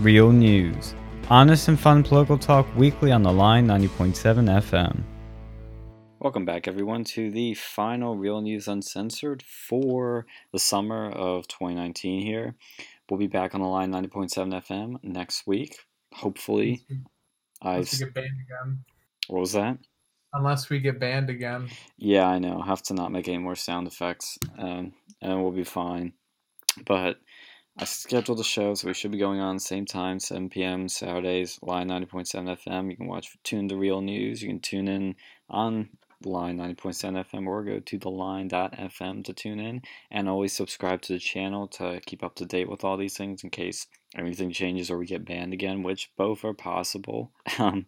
Real News. Honest and fun political talk weekly on the Lion 90.7 FM. Welcome back, everyone, to the final Real News Uncensored for the summer of 2019 here. We'll be back on the Lion 90.7 FM next week, hopefully. Unless we get banned again. What was that? Unless we get banned again. Yeah, I know. Have to not make any more sound effects, um, and we'll be fine. But I scheduled the show, so we should be going on same time, 7 p.m. Saturdays, Lion 90.7 FM. You can watch Tune the Real News. You can tune in on Lion 90.7 FM or go to the lion.fm to tune in and always subscribe to the channel to keep up to date with all these things in case anything changes or we get banned again, which both are possible, um,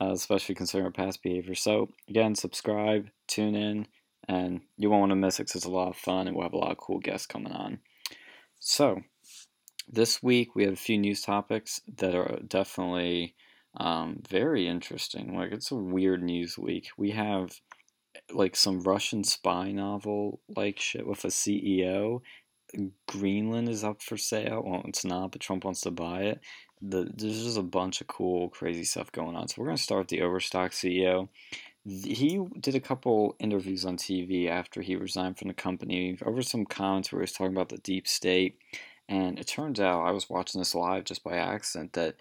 uh, especially considering our past behavior. So, again, subscribe, tune in, and you won't want to miss it because it's a lot of fun and we'll have a lot of cool guests coming on. So, this week we have a few news topics that are definitely um, very interesting. Like it's a weird news week. We have like some Russian spy novel like shit with a CEO. Greenland is up for sale. Well, it's not, but Trump wants to buy it. The, there's just a bunch of cool, crazy stuff going on. So we're gonna start with the Overstock CEO. He did a couple interviews on TV after he resigned from the company over some comments where he was talking about the deep state. And it turns out I was watching this live just by accident that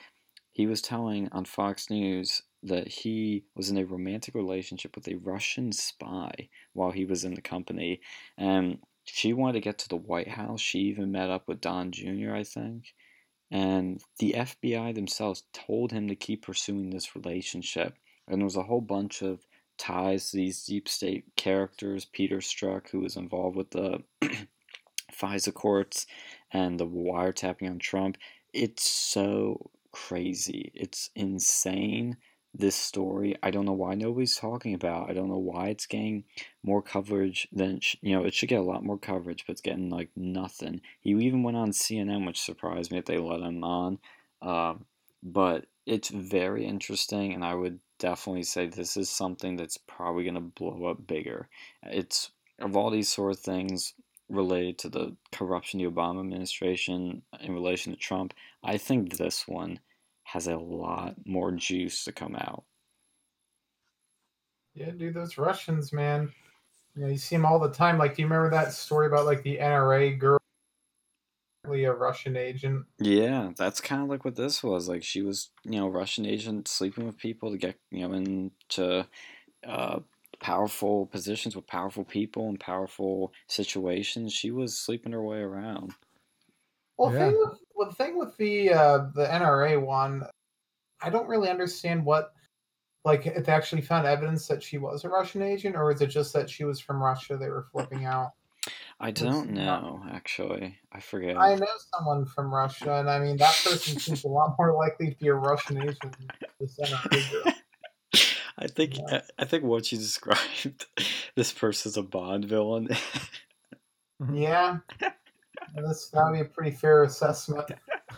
he was telling on Fox News that he was in a romantic relationship with a Russian spy while he was in the company. And she wanted to get to the White House. She even met up with Don Jr., I think. And the FBI themselves told him to keep pursuing this relationship. And there was a whole bunch of ties to these deep state characters. Peter Strzok, who was involved with the FISA courts and the wiretapping on Trump. It's so crazy. It's insane. This story, I don't know why nobody's talking about. I don't know why it's getting more coverage than you know. It should get a lot more coverage, but it's getting like nothing. He even went on CNN, which surprised me that they let him on. Uh, but it's very interesting, and I would definitely say this is something that's probably going to blow up bigger. It's of all these sort of things related to the corruption of the Obama administration in relation to Trump. I think this one has a lot more juice to come out. Yeah, dude, those Russians, man. You know, you see them all the time. Like, do you remember that story about like the NRA girl, a Russian agent? Yeah, that's kind of like what this was. Like, she was, you know, Russian agent sleeping with people to get, you know, into uh, powerful positions with powerful people and powerful situations. She was sleeping her way around. Well, yeah. thing with, well, the thing with the uh, the NRA one, I don't really understand what, like, if they actually found evidence that she was a Russian agent, or is it just that she was from Russia? They were flipping out. I don't know, actually. I forget. I know someone from Russia, and I mean that person seems a lot more likely to be a Russian agent than NRA I think yeah. Uh, I think what you described, this person's a Bond villain. yeah, that's that would be a pretty fair assessment.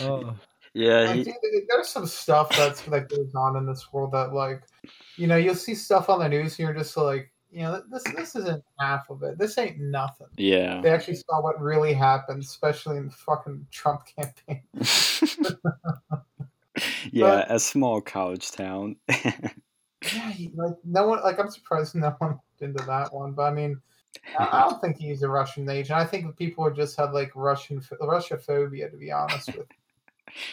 oh. Yeah, he... there's some stuff that's that goes on in this world that, like, you know, you'll see stuff on the news, and you're just like, you know, this this isn't half of it. This ain't nothing. Yeah, they actually saw what really happened, especially in the fucking Trump campaign yeah, but, a small college town. yeah, like no one. Like I'm surprised no one looked into that one. But I mean, I don't think he's a Russian agent. I think people just have like Russian Russia phobia. To be honest with,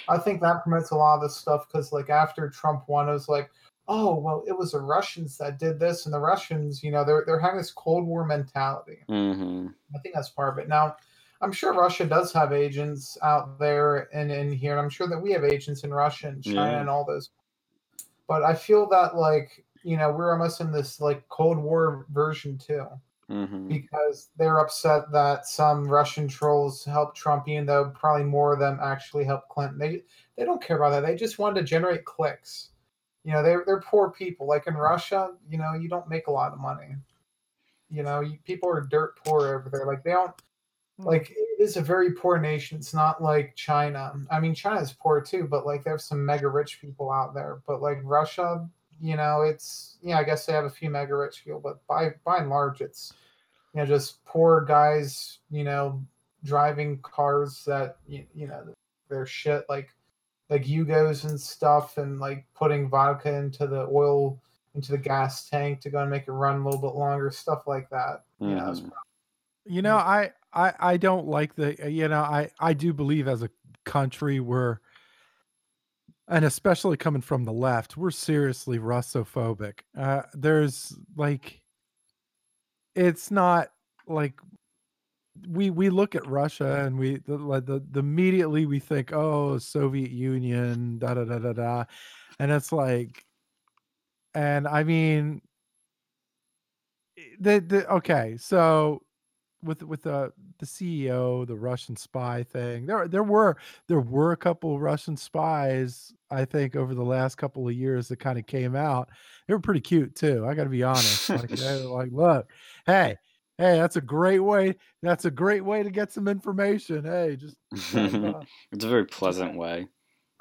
I think that promotes a lot of this stuff because like after Trump won, it was like, oh well, it was the Russians that did this, and the Russians, you know, they're they're having this Cold War mentality. Mm-hmm. I think that's part of it. Now, I'm sure Russia does have agents out there and in here, and I'm sure that we have agents in Russia and China yeah. and all those. But I feel that like you know we're almost in this like Cold War version too, mm-hmm. because they're upset that some Russian trolls helped Trump, even though probably more of them actually helped Clinton. They they don't care about that. They just wanted to generate clicks. You know, they're they're poor people. Like in Russia, you know, you don't make a lot of money. You know, you, people are dirt poor over there. Like they don't. Like it is a very poor nation. It's not like China. I mean, China is poor too, but like there's some mega rich people out there. But like Russia, you know, it's yeah, I guess they have a few mega rich people, but by by and large, it's you know just poor guys, you know, driving cars that you, you know they're shit like like Yugos and stuff, and like putting vodka into the oil into the gas tank to go and make it run a little bit longer, stuff like that. You know, it's. Mm-hmm. You know, I I I don't like the you know, I I do believe as a country we're and especially coming from the left, we're seriously Russophobic. Uh there's like it's not like we we look at Russia and we the, like the, the immediately we think, oh, Soviet Union, da da da da da, and it's like, and I mean, the the okay, so with with the the CEO, the Russian spy thing, there there were there were a couple Russian spies, I think, over the last couple of years that kind of came out. They were pretty cute too. I got to be honest. Like, they were like, look, hey, hey, that's a great way. That's a great way to get some information. Hey, just uh, it's a very pleasant way.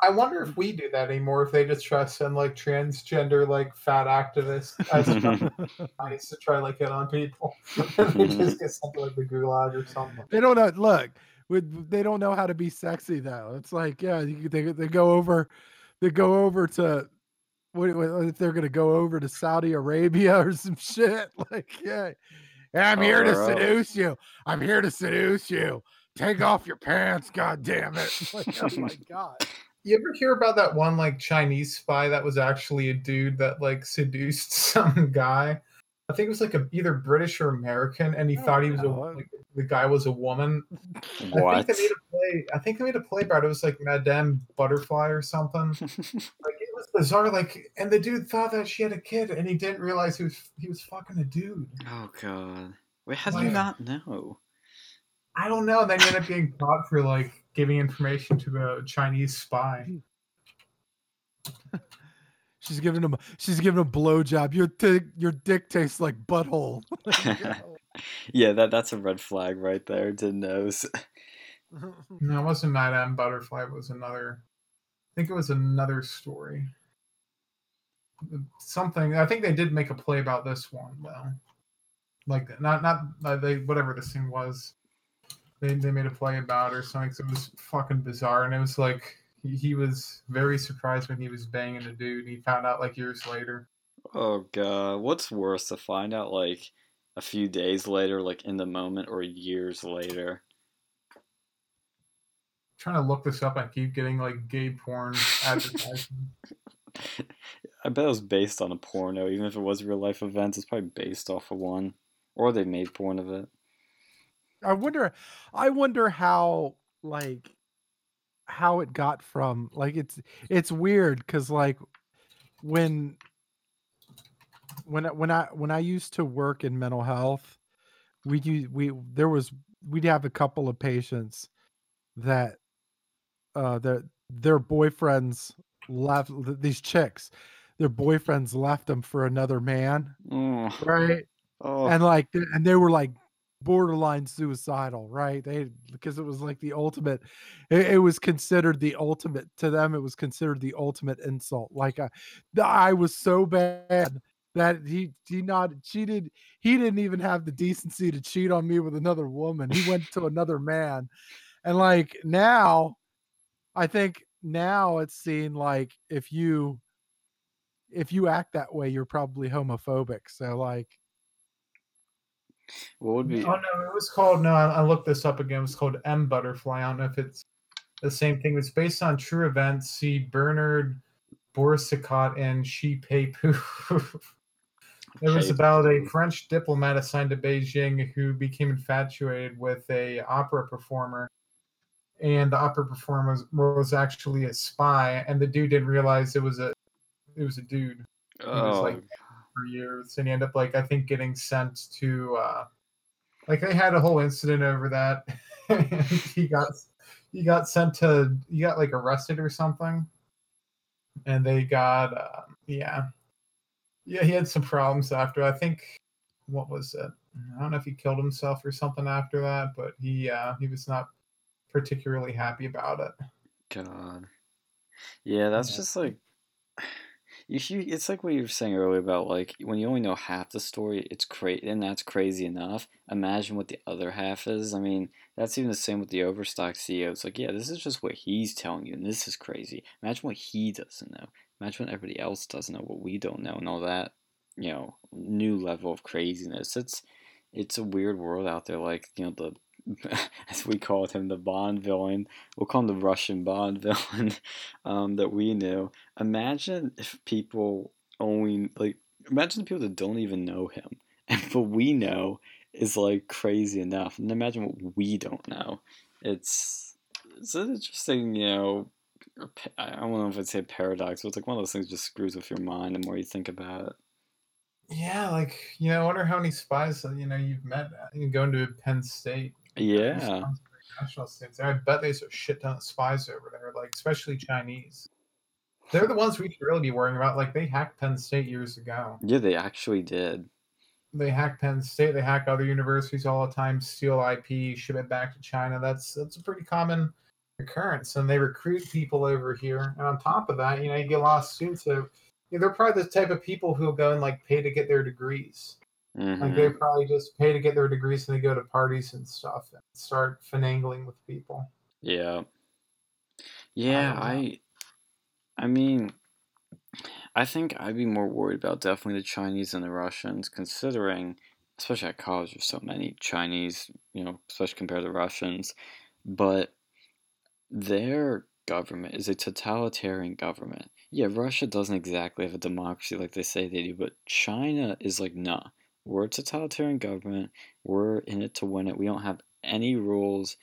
I wonder if we do that anymore. If they just try to send like transgender like fat activists as nice to try like hit on people, they mm-hmm. just get something like the gulag or something. they don't know. Look, with, they don't know how to be sexy though. It's like, yeah, you- they they go over, they go over to. What, what if they're gonna go over to Saudi Arabia or some shit? Like, yeah, I'm here to seduce you. I'm here to seduce you. Take off your pants, god damn it! Like, oh my god. You ever hear about that one like Chinese spy that was actually a dude that like seduced some guy? I think it was like a either British or American, and he Oh, thought he was a like, the guy was a woman. What? I think they made a play. I think they made a play about it. It was like Madame Butterfly or something. like it was bizarre. Like, and the dude thought that she had a kid, and he didn't realize he was he was fucking a dude. oh god. Wait, how do you not know? I don't know. And then he ended up getting caught for like giving information to a Chinese spy. She's giving him. She's giving him a blowjob. Your dick, your dick tastes like butthole. yeah, that that's a red flag right there. To nose. knows. No, it wasn't Night Madame Butterfly. It was another. I think it was another story. Something. I think they did make a play about this one though. Like not not uh, they whatever this thing was. They they made a play about it or something. So it was fucking bizarre, and it was like he, he was very surprised when he was banging a dude. And he found out like years later. Oh god, what's worse to find out like a few days later, like in the moment, or years later? trying to look this up. I keep getting like gay porn advertisements. I bet it was based on a porno, even if it was real life events. It's probably based off of one, or they made porn of it. I wonder. I wonder how like how it got from like it's it's weird because like when when I- when I when I used to work in mental health, we do we there was we'd have a couple of patients that uh their their boyfriends left these chicks their boyfriends left them for another man Oh, right oh. and like and they were like borderline suicidal right? They because it was like the ultimate it, it was considered the ultimate to them it was considered the ultimate insult like I, I was so bad that he he not cheated he didn't even have the decency to cheat on me with another woman he went to another man and like now i think now it's seen like if you if you act that way you're probably homophobic so like what would be? Oh no, it was called. No, I, looked this up again. It was called M Butterfly. I don't know if it's the same thing. It's based on true events. See Bernard Boursicot and Shi Pei Pu. It was about a French diplomat assigned to Beijing who became infatuated with a opera performer, and the opera performer was, was actually a spy, and the dude didn't realize it was a it was a dude Oh, like, for years, and he ended up like I think getting sent to uh like they had a whole incident over that. and he got he got sent to he got like arrested or something, and they got uh, yeah yeah he had some problems after. I think what was it? I don't know if he killed himself or something after that, but he uh he was not particularly happy about it. God. Yeah, that's Yeah. just like You, it's like what you were saying earlier about like when you only know half the story, it's crazy, and that's crazy enough. Imagine what the other half is. I mean, that's even the same with the Overstock CEO. It's like, yeah, this is just what he's telling you, and this is crazy. Imagine what he doesn't know. Imagine what everybody else doesn't know, what we don't know, and all that. You know, new level of craziness. It's it's a weird world out there. Like you know the as we called him, the Bond villain. We'll call him the Russian Bond villain um, that we knew. Imagine if people only like imagine the people that don't even know him, and what we know is like crazy enough. And imagine what we don't know. It's it's an interesting, you know. I don't know if I'd say paradox, but it's like one of those things just screws with your mind the more you think about it. Yeah, like you know, I wonder how many spies you know you've met. You going to Penn State. Yeah. National states. I bet there's a shit ton of spies over there, like especially Chinese. They're the ones we should really be worrying about. Like they hacked Penn State years ago. Yeah, they actually did. They hack Penn State. They hack other universities all the time. Steal IP, ship it back to China. That's that's a pretty common occurrence. And they recruit people over here. And on top of that, you know, you get a lot of students that you know, they're probably the type of people who go and like pay to get their degrees. Mm-hmm. Like they probably just pay to get their degrees and they go to parties and stuff and start finagling with people. Yeah. Yeah, I I mean I think I'd be more worried about definitely the Chinese and the Russians, considering especially at college there's so many Chinese, you know, especially compared to Russians. But their government is a totalitarian government. Yeah, Russia doesn't exactly have a democracy like they say they do, but China is like, nah we're a totalitarian government. We're in it to win it. We don't have any rules.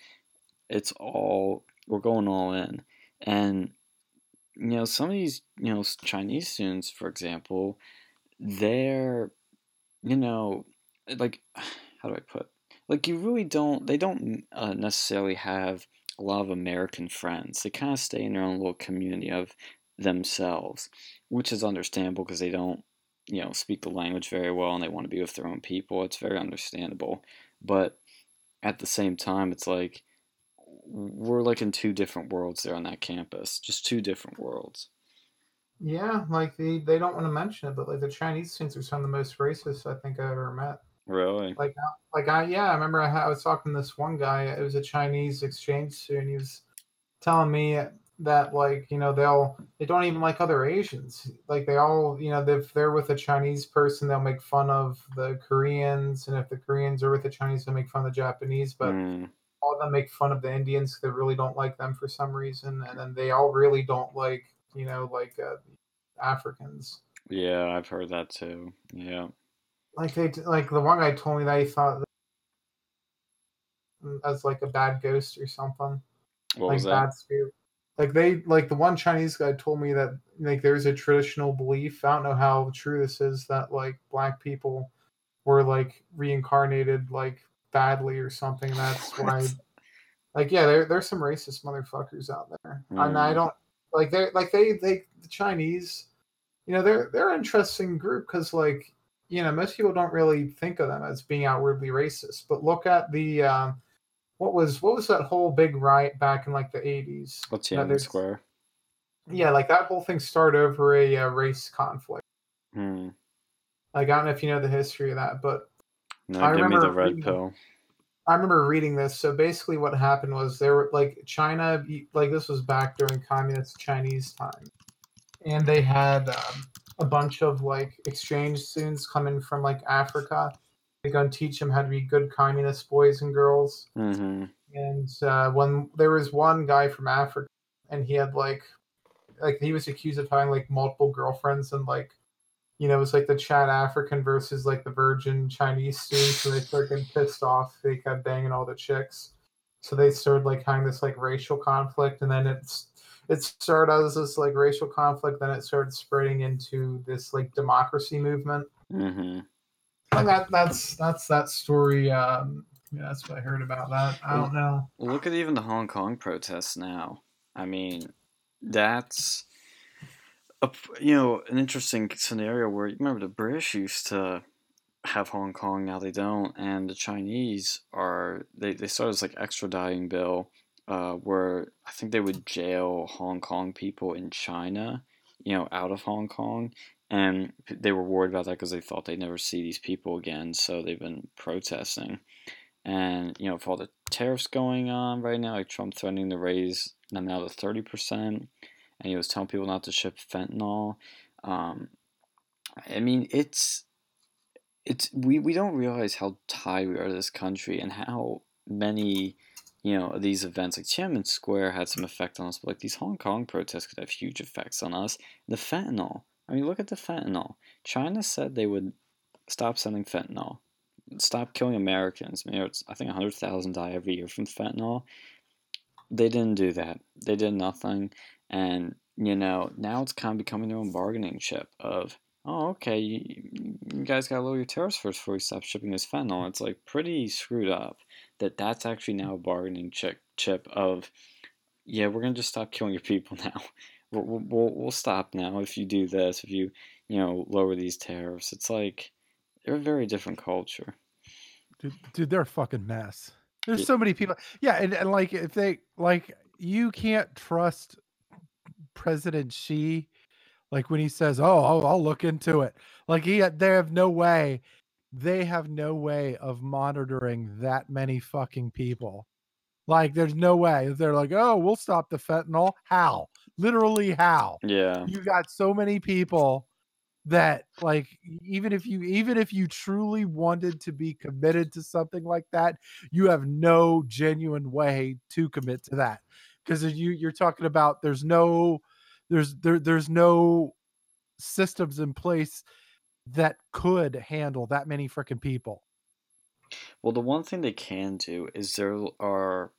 It's all we're going all in. And you know, some of these, you know, Chinese students, for example, they're, you know, like, how do I put? Like, you really don't. They don't uh, necessarily have a lot of American friends. They kind of stay in their own little community of themselves, which is understandable because they don't you know speak the language very well and they want to be with their own people it's very understandable. But at the same time it's like we're like in two different worlds there on that campus just two different worlds. Yeah like they, they don't want to mention it but like the chinese students are some of the most racist i think i've ever met. Really? Like like i yeah i remember i, I was talking to this one guy it was a chinese exchange student he was telling me that like you know they'll they don't even like other asians. Like they all you know if they're with a chinese person they'll make fun of the koreans and if the koreans are with the chinese they'll make fun of the japanese but mm. all of them make fun of the indians they really don't like them for some reason and then they all really don't like you know like uh, africans. Yeah i've heard that too. Yeah. Like they like the one guy told me that he thought as like a bad ghost or something. What like was that? bad spirit like they like the one Chinese guy told me that like there's a traditional belief. I don't know how true this is that like black people were like reincarnated like badly or something. That's why like yeah, there there's some racist motherfuckers out there. Mm. And I don't like they like they they the Chinese, you know, they're they're an interesting group because like you know most people don't really think of them as being outwardly racist. But look at the um, what was what was that whole big riot back in like the 80s what's Tiananmen Square. Yeah like that whole thing started over a uh, race conflict. Hmm. like i don't know if you know the history of that but no I give me the red reading, pill. I remember reading this. So basically what happened was there were like china like this was back during communist chinese time. And they had um, a bunch of like exchange students coming from like africa and teach them how to be good communist boys and girls. Mm-hmm. And uh, when there was one guy from Africa, and he had like, like he was accused of having like multiple girlfriends, and like, you know, it was like the Chad African versus like the Virgin Chinese students, and they started getting pissed off. They kept banging all the chicks, so they started like having this like racial conflict, and then it's it started as this like racial conflict, then it started spreading into this like democracy movement. Mm-hmm and that that's that's that story. Um, yeah, that's what I heard about that. I don't know. Look at even the Hong Kong protests now. I mean, that's a you know an interesting scenario where you remember the British used to have Hong Kong, now they don't, and the Chinese are they they started this like extraditing bill uh, where I think they would jail Hong Kong people in China you know, out of Hong Kong. And they were worried about that because they thought they'd never see these people again. So they've been protesting. And, you know, for all the tariffs going on right now, like Trump threatening to raise them now to 30%, and he was telling people not to ship fentanyl. Um, I mean, it's it's we, we don't realize how tied we are to this country and how many you know these events like Tiananmen Square had some effect on us, but like these Hong Kong protests could have huge effects on us. The fentanyl. I mean, look at the fentanyl. China said they would stop sending fentanyl, stop killing Americans. I, mean, I think hundred thousand die every year from fentanyl. They didn't do that. They did nothing, and you know now it's kind of becoming their own bargaining chip of oh, okay, you, you guys got to lower your tariffs first before you stop shipping this fentanyl. It's like pretty screwed up that that's actually now a bargaining chip, chip of, yeah, we're going to just stop killing your people now. We'll, we'll, we'll stop now if you do this, if you, you know, lower these tariffs. It's like, they're a very different culture. Dude, dude they're a fucking mess. There's so many people. Yeah, and, and like if they like you can't trust President Xi like when he says, "Oh, I'll, I'll look into it," like he they have no way, they have no way of monitoring that many fucking people. Like there's no way they're like, "Oh, we'll stop the fentanyl." How? Literally how? Yeah. You got so many people that like even if you even if you truly wanted to be committed to something like that you have no genuine way to commit to that because you you're talking about there's no there's there there's no systems in place that could handle that many freaking people. Well, the one thing they can do is there are,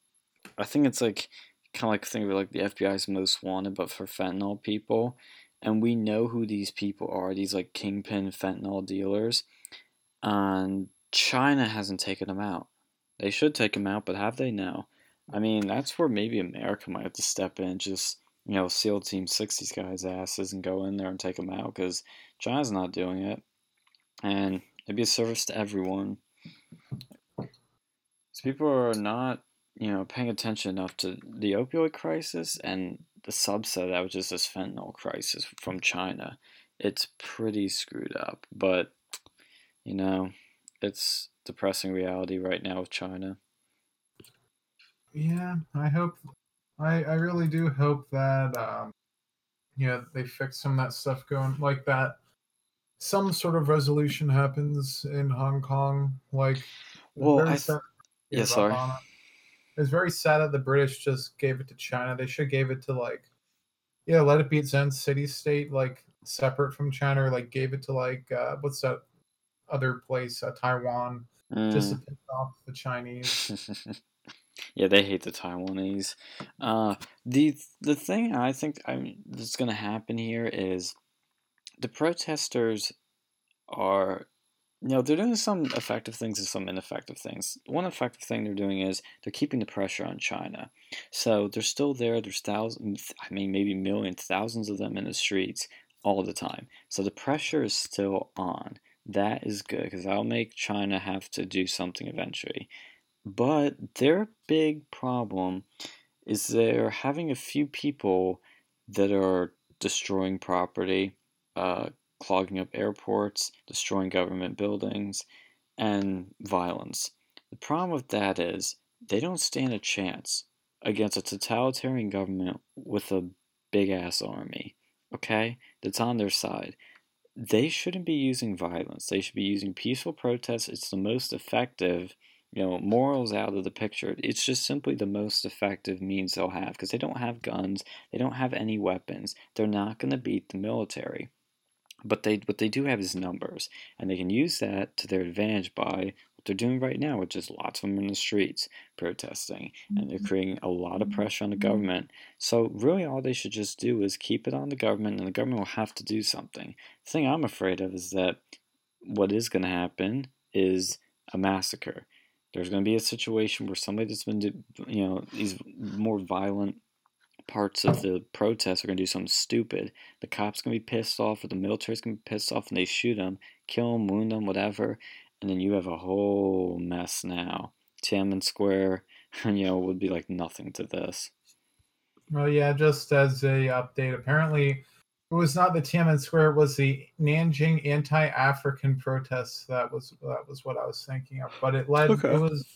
I think it's like kind of like think of it like the FBI's most wanted, but for fentanyl people, and we know who these people are. These like kingpin fentanyl dealers, and China hasn't taken them out. They should take them out, but have they? No. I mean, that's where maybe America might have to step in, just you know, SEAL Team 60's guys' asses and go in there and take them out because China's not doing it. And it'd be a service to everyone. So people are not, you know, paying attention enough to the opioid crisis and the subset that which is this fentanyl crisis from China. It's pretty screwed up, but you know, it's depressing reality right now with China. Yeah, I hope I, I really do hope that um, you know they fix some of that stuff going like that. Some sort of resolution happens in Hong Kong. Like, well, I th- yeah, sorry. It's very sad that the British just gave it to China. They should gave it to like, yeah, let it be its own city state, like separate from China, or like gave it to like uh, what's that other place, uh, Taiwan, mm. just to mm. piss off the Chinese. Yeah, they hate the Taiwanese. Uh, the the thing I think I mean, that's going to happen here is the protesters are you know they're doing some effective things and some ineffective things. One effective thing they're doing is they're keeping the pressure on China. So they're still there. There's thousands, I mean maybe millions, thousands of them in the streets all the time. So the pressure is still on. That is good because that'll make China have to do something eventually. But their big problem is they're having a few people that are destroying property, uh, clogging up airports, destroying government buildings, and violence. The problem with that is they don't stand a chance against a totalitarian government with a big ass army, okay? That's on their side. They shouldn't be using violence. They should be using peaceful protests. It's the most effective you know, morals out of the picture. It's just simply the most effective means they'll have because they don't have guns, they don't have any weapons. They're not going to beat the military. But they what they do have is numbers, and they can use that to their advantage by what they're doing right now, which is lots of them in the streets protesting, and they're mm-hmm. creating a lot of pressure on the government. So really, all they should just do is keep it on the government, and the government will have to do something. The thing I'm afraid of is that what is going to happen is a massacre there's going to be a situation where somebody that's been, you know, these more violent parts of the protests are going to do something stupid. The cops going to be pissed off, or the military's going to be pissed off, and they shoot them, kill them, wound them, whatever, and then you have a whole mess now. Tiananmen Square, you know, would be like nothing to this. Well, yeah, just as a update, apparently It was not the Tiananmen Square. It was the Nanjing anti-African protests. That was that was what I was thinking of. But it led. Okay. It was.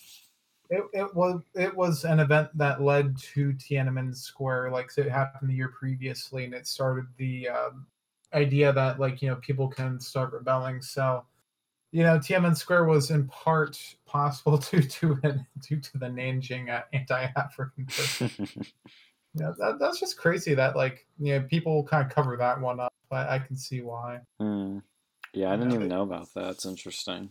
It, it was it was an event that led to Tiananmen Square, like so it happened the year previously, and it started the um, idea that like you know people can start rebelling. So, you know, Tiananmen Square was in part possible due to due to the Nanjing uh, anti-African. Yeah, that, that's just crazy that like you know people kind of cover that one up. I, I can see why. Hmm. Yeah, I didn't even they- know about that. It's interesting.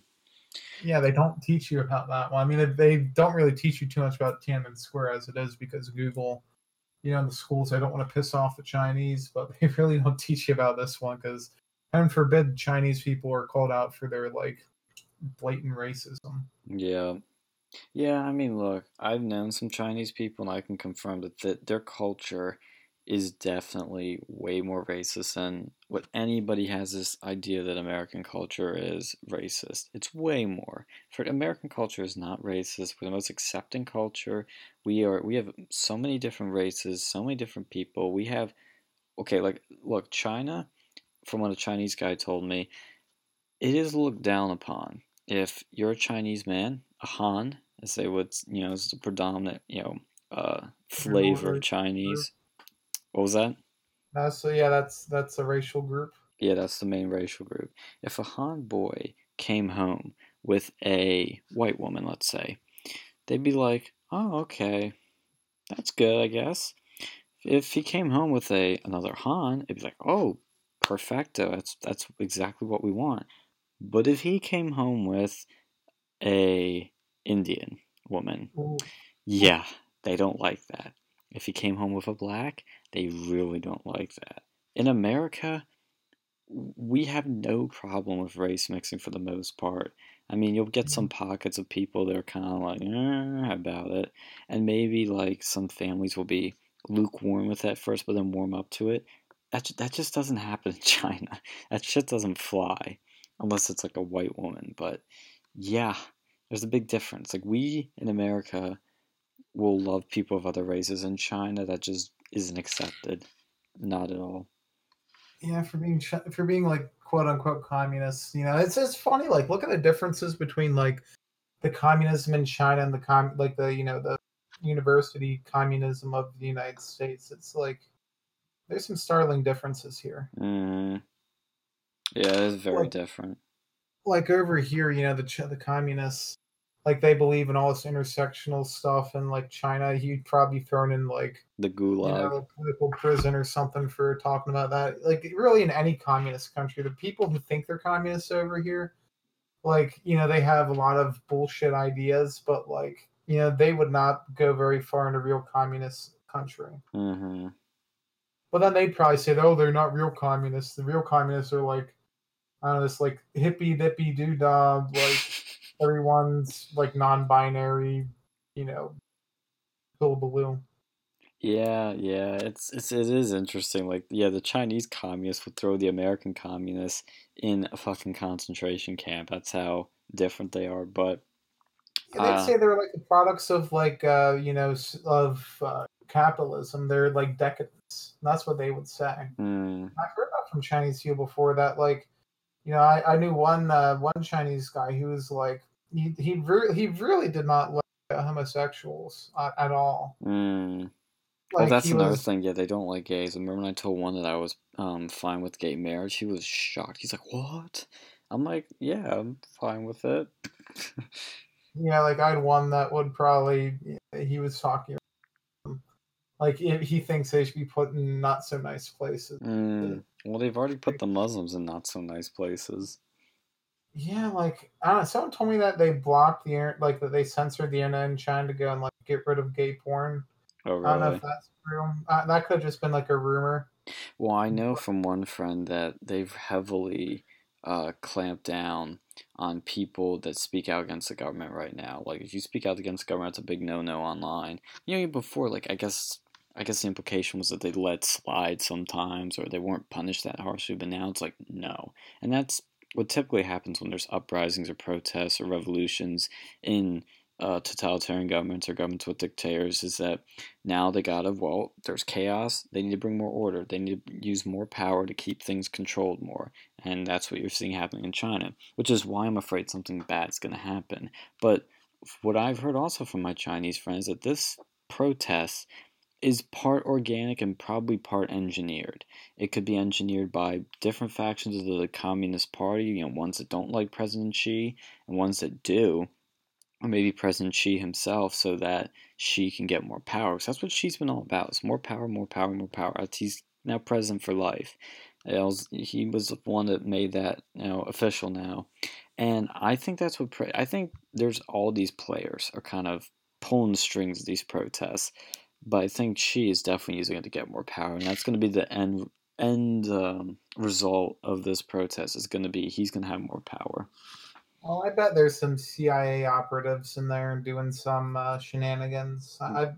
Yeah, they don't teach you about that one. I mean, they- don't really teach you too much about Tiananmen Square as it is because Google, you know, in the schools they don't want to piss off the Chinese, but they really don't teach you about this one because, heaven forbid, Chinese people are called out for their like blatant racism. Yeah. Yeah, I mean, look, I've known some Chinese people, and I can confirm that th- their culture is definitely way more racist than what anybody has this idea that American culture is racist. It's way more. For American culture is not racist. We're the most accepting culture. We are. We have so many different races, so many different people. We have, okay, like look, China. From what a Chinese guy told me, it is looked down upon if you're a Chinese man, a Han, as they would, you know, is the predominant, you know, uh, flavor of Chinese. What was that? Uh, so yeah, that's that's a racial group. Yeah, that's the main racial group. If a Han boy came home with a white woman, let's say, they'd be like, "Oh, okay, that's good, I guess." If he came home with a another Han, it'd be like, "Oh, perfecto. That's that's exactly what we want." But if he came home with a Indian woman, Ooh, yeah, they don't like that. If he came home with a black, they really don't like that. In America, we have no problem with race mixing for the most part. I mean, you'll get some pockets of people that are kind of like eh, about it, and maybe like some families will be lukewarm with that first, but then warm up to it. That that just doesn't happen in China. That shit doesn't fly unless it's like a white woman. But yeah, there's a big difference. Like we in America will love people of other races. In China, that just isn't accepted. Not at all. yeah, for being for being like quote unquote communists, you know, it's it's funny. Like, look at the differences between like the communism in China and the com like the you know the university communism of the United States. It's like there's some startling differences here. Mm. Yeah, it is very Like- different. Like over here, you know, the Ch- the communists like they believe in all this intersectional stuff, and like China, he'd probably be thrown in like The you gulag. know, political prison or something for talking about that. Like, really, in any communist country, the people who think they're communists over here, like, you know, they have a lot of bullshit ideas, but like, you know, they would not go very far in a real communist country. hmm But then they'd probably say, oh, they're not real communists. The real communists are like, I don't know, this like hippie dippy doo dah, like everyone's like non-binary, you know, hullabaloo. Yeah, yeah, it's it's it is interesting. Like, yeah, the Chinese communists would throw the American communists in a fucking concentration camp. That's how different they are. But Yeah, they'd Uh, say they're like the products of like uh, you know of uh, capitalism. They're like decadence. That's what they would say. mm, I've heard that from Chinese people before. That like, you know, I, I knew one uh, one Chinese guy who was like he he re- he really did not like uh, homosexuals at, at all. mm. Like well, that's another was, thing. Yeah, they don't like gays. Remember when I told one that I was um fine with gay marriage? He was shocked. He's like, "What?" I'm like, "Yeah, I'm fine with it." Yeah, like I had one that would probably he was talking like he he thinks they should be put in not so nice places. Mm. Well, they've already put the Muslims in not so nice places. Yeah, like I don't know. Someone told me that they blocked the like that they censored the internet in China to go and like get rid of gay porn. Oh, really? I don't know if that's true. Uh, that could have just been like a rumor. Well, I know from one friend that they've heavily uh, clamped down on people that speak out against the government right now. Like, if you speak out against the government, it's a big no-no online. You know, before, like, I guess, I guess the implication was that they let slide sometimes, or they weren't punished that harshly. But now it's like no, and that's what typically happens when there's uprisings or protests or revolutions in uh, totalitarian governments or governments with dictators is that now they gotta well there's chaos they need to bring more order they need to use more power to keep things controlled more and that's what you're seeing happening in china which is why i'm afraid something bad's going to happen. But what i've heard also from my chinese friends that this protest is part organic and probably part engineered. It could be engineered by different factions of the Communist Party, you know, ones that don't like President Xi and ones that do or maybe President Xi himself, so that Xi can get more power. Because that's what Xi's been all about: is more power, more power, more power. He's now president for life. Was, he was the one that made that you know official now, and I think that's what I think. There's all these players are kind of pulling the strings of these protests, but I think Xi is definitely using it to get more power, and that's going to be the end end um, result of this protest. Is going to be he's going to have more power. Well, I bet there's some CIA operatives in there doing some uh, shenanigans. I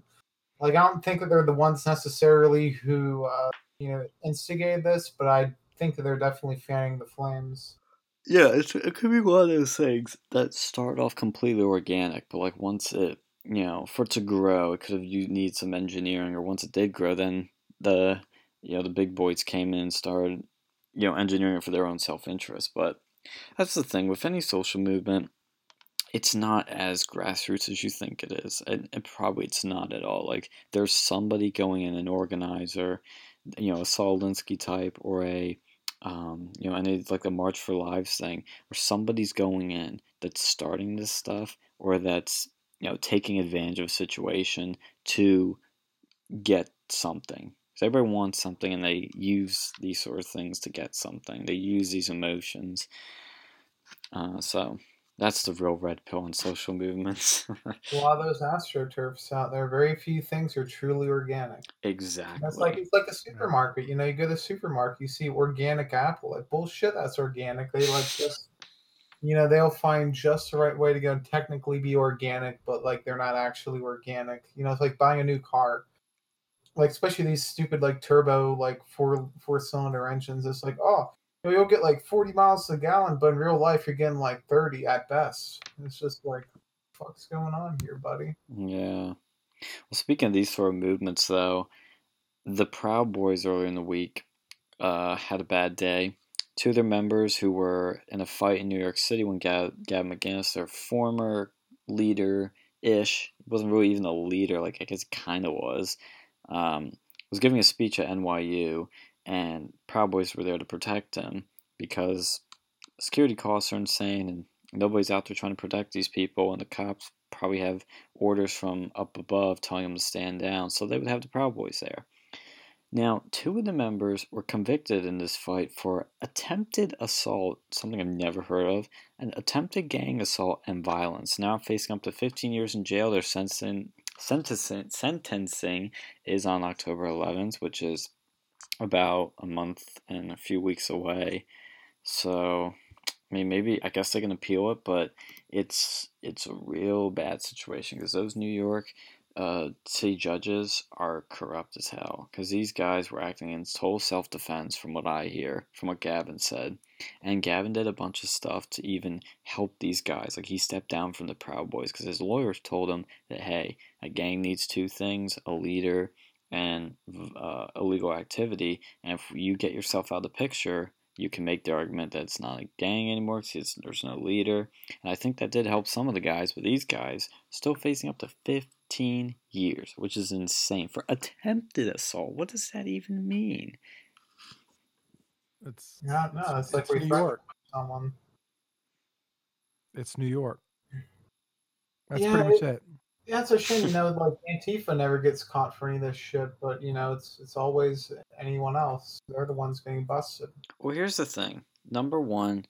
like. I don't think that they're the ones necessarily who uh, you know instigated this, but I think that they're definitely fanning the flames. Yeah, it could be one of those things that start off completely organic, but like once it, you know, for it to grow, it could have you need some engineering, or once it did grow, then the you know the big boys came in and started you know engineering it for their own self interest, but that's the thing with any social movement. It's not as grassroots as you think it is, and, and probably it's not at all. Like there's somebody going in, an organizer, you know, a Saul Alinsky type, or a um, you know, and it's like a March for Lives thing, where somebody's going in that's starting this stuff, or that's you know taking advantage of a situation to get something. Because everybody wants something, and they use these sort of things to get something. They use these emotions. Uh, so that's the real red pill in social movements. a lot of those astroturfs out there, very few things are truly organic. Exactly. That's like it's like a supermarket. You know, you go to the supermarket, you see organic apple. Like bullshit, that's organic. They like just you know, they'll find just the right way to go technically be organic, but like they're not actually organic. You know, it's like buying a new car. Like especially these stupid like turbo like four four cylinder engines. It's like, oh, know, you'll get like 40 miles a gallon, but in real life, you're getting like 30 at best. It's just like, fuck's going on here, buddy? Yeah. Well, speaking of these sort of movements, though, the Proud Boys earlier in the week uh, had a bad day. Two of their members who were in a fight in New York City when Gavin McInnes, their former leader ish, wasn't really even a leader, like I guess kind of was, um, was giving a speech at NYU and Proud Boys were there to protect him because security costs are insane and nobody's out there trying to protect these people and the cops probably have orders from up above telling them to stand down so they would have the Proud Boys there. Now, two of the members were convicted in this fight for attempted assault, something I've never heard of, and attempted gang assault and violence. Now facing up to 15 years in jail. Their sentencing, sentencing, sentencing is on October 11th, which is about a month and a few weeks away. So, I mean, maybe I guess they can appeal it, but it's it's a real bad situation because those New York uh, city judges are corrupt as hell. Because these guys were acting in total self defense, from what I hear, from what Gavin said, and Gavin did a bunch of stuff to even help these guys. Like he stepped down from the Proud Boys because his lawyers told him that hey, a gang needs two things: a leader and uh, illegal activity. And if you get yourself out of the picture, you can make the argument that it's not a gang anymore because there's no leader. And I think that did help some of the guys, but these guys still facing up to 15 years, which is insane for attempted assault. What does that even mean? It's no, no. It's, it's like New York. Someone. It's New York. That's yeah, pretty much it, it. Yeah, it's a shame, you know, like Antifa never gets caught for any of this shit, but you know, it's it's always anyone else. They're the ones getting busted. Well, here's the thing. Number one,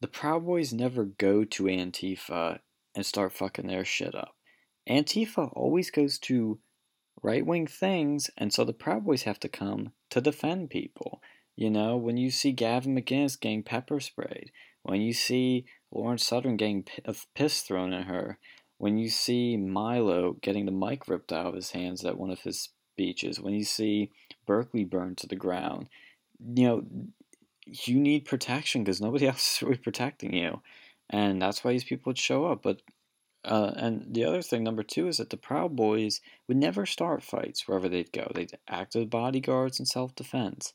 the Proud Boys never go to Antifa and start fucking their shit up. Antifa always goes to right wing things, and so the Proud Boys have to come to defend people. You know, when you see Gavin McInnes getting pepper sprayed, when you see Lauren Southern getting piss thrown at her, when you see Milo getting the mic ripped out of his hands at one of his speeches, when you see Berkeley burned to the ground, you know, you need protection because nobody else is really protecting you. And that's why these people would show up. But Uh, and the other thing, number two, is that the Proud Boys would never start fights wherever they'd go. They'd act as bodyguards in self defense.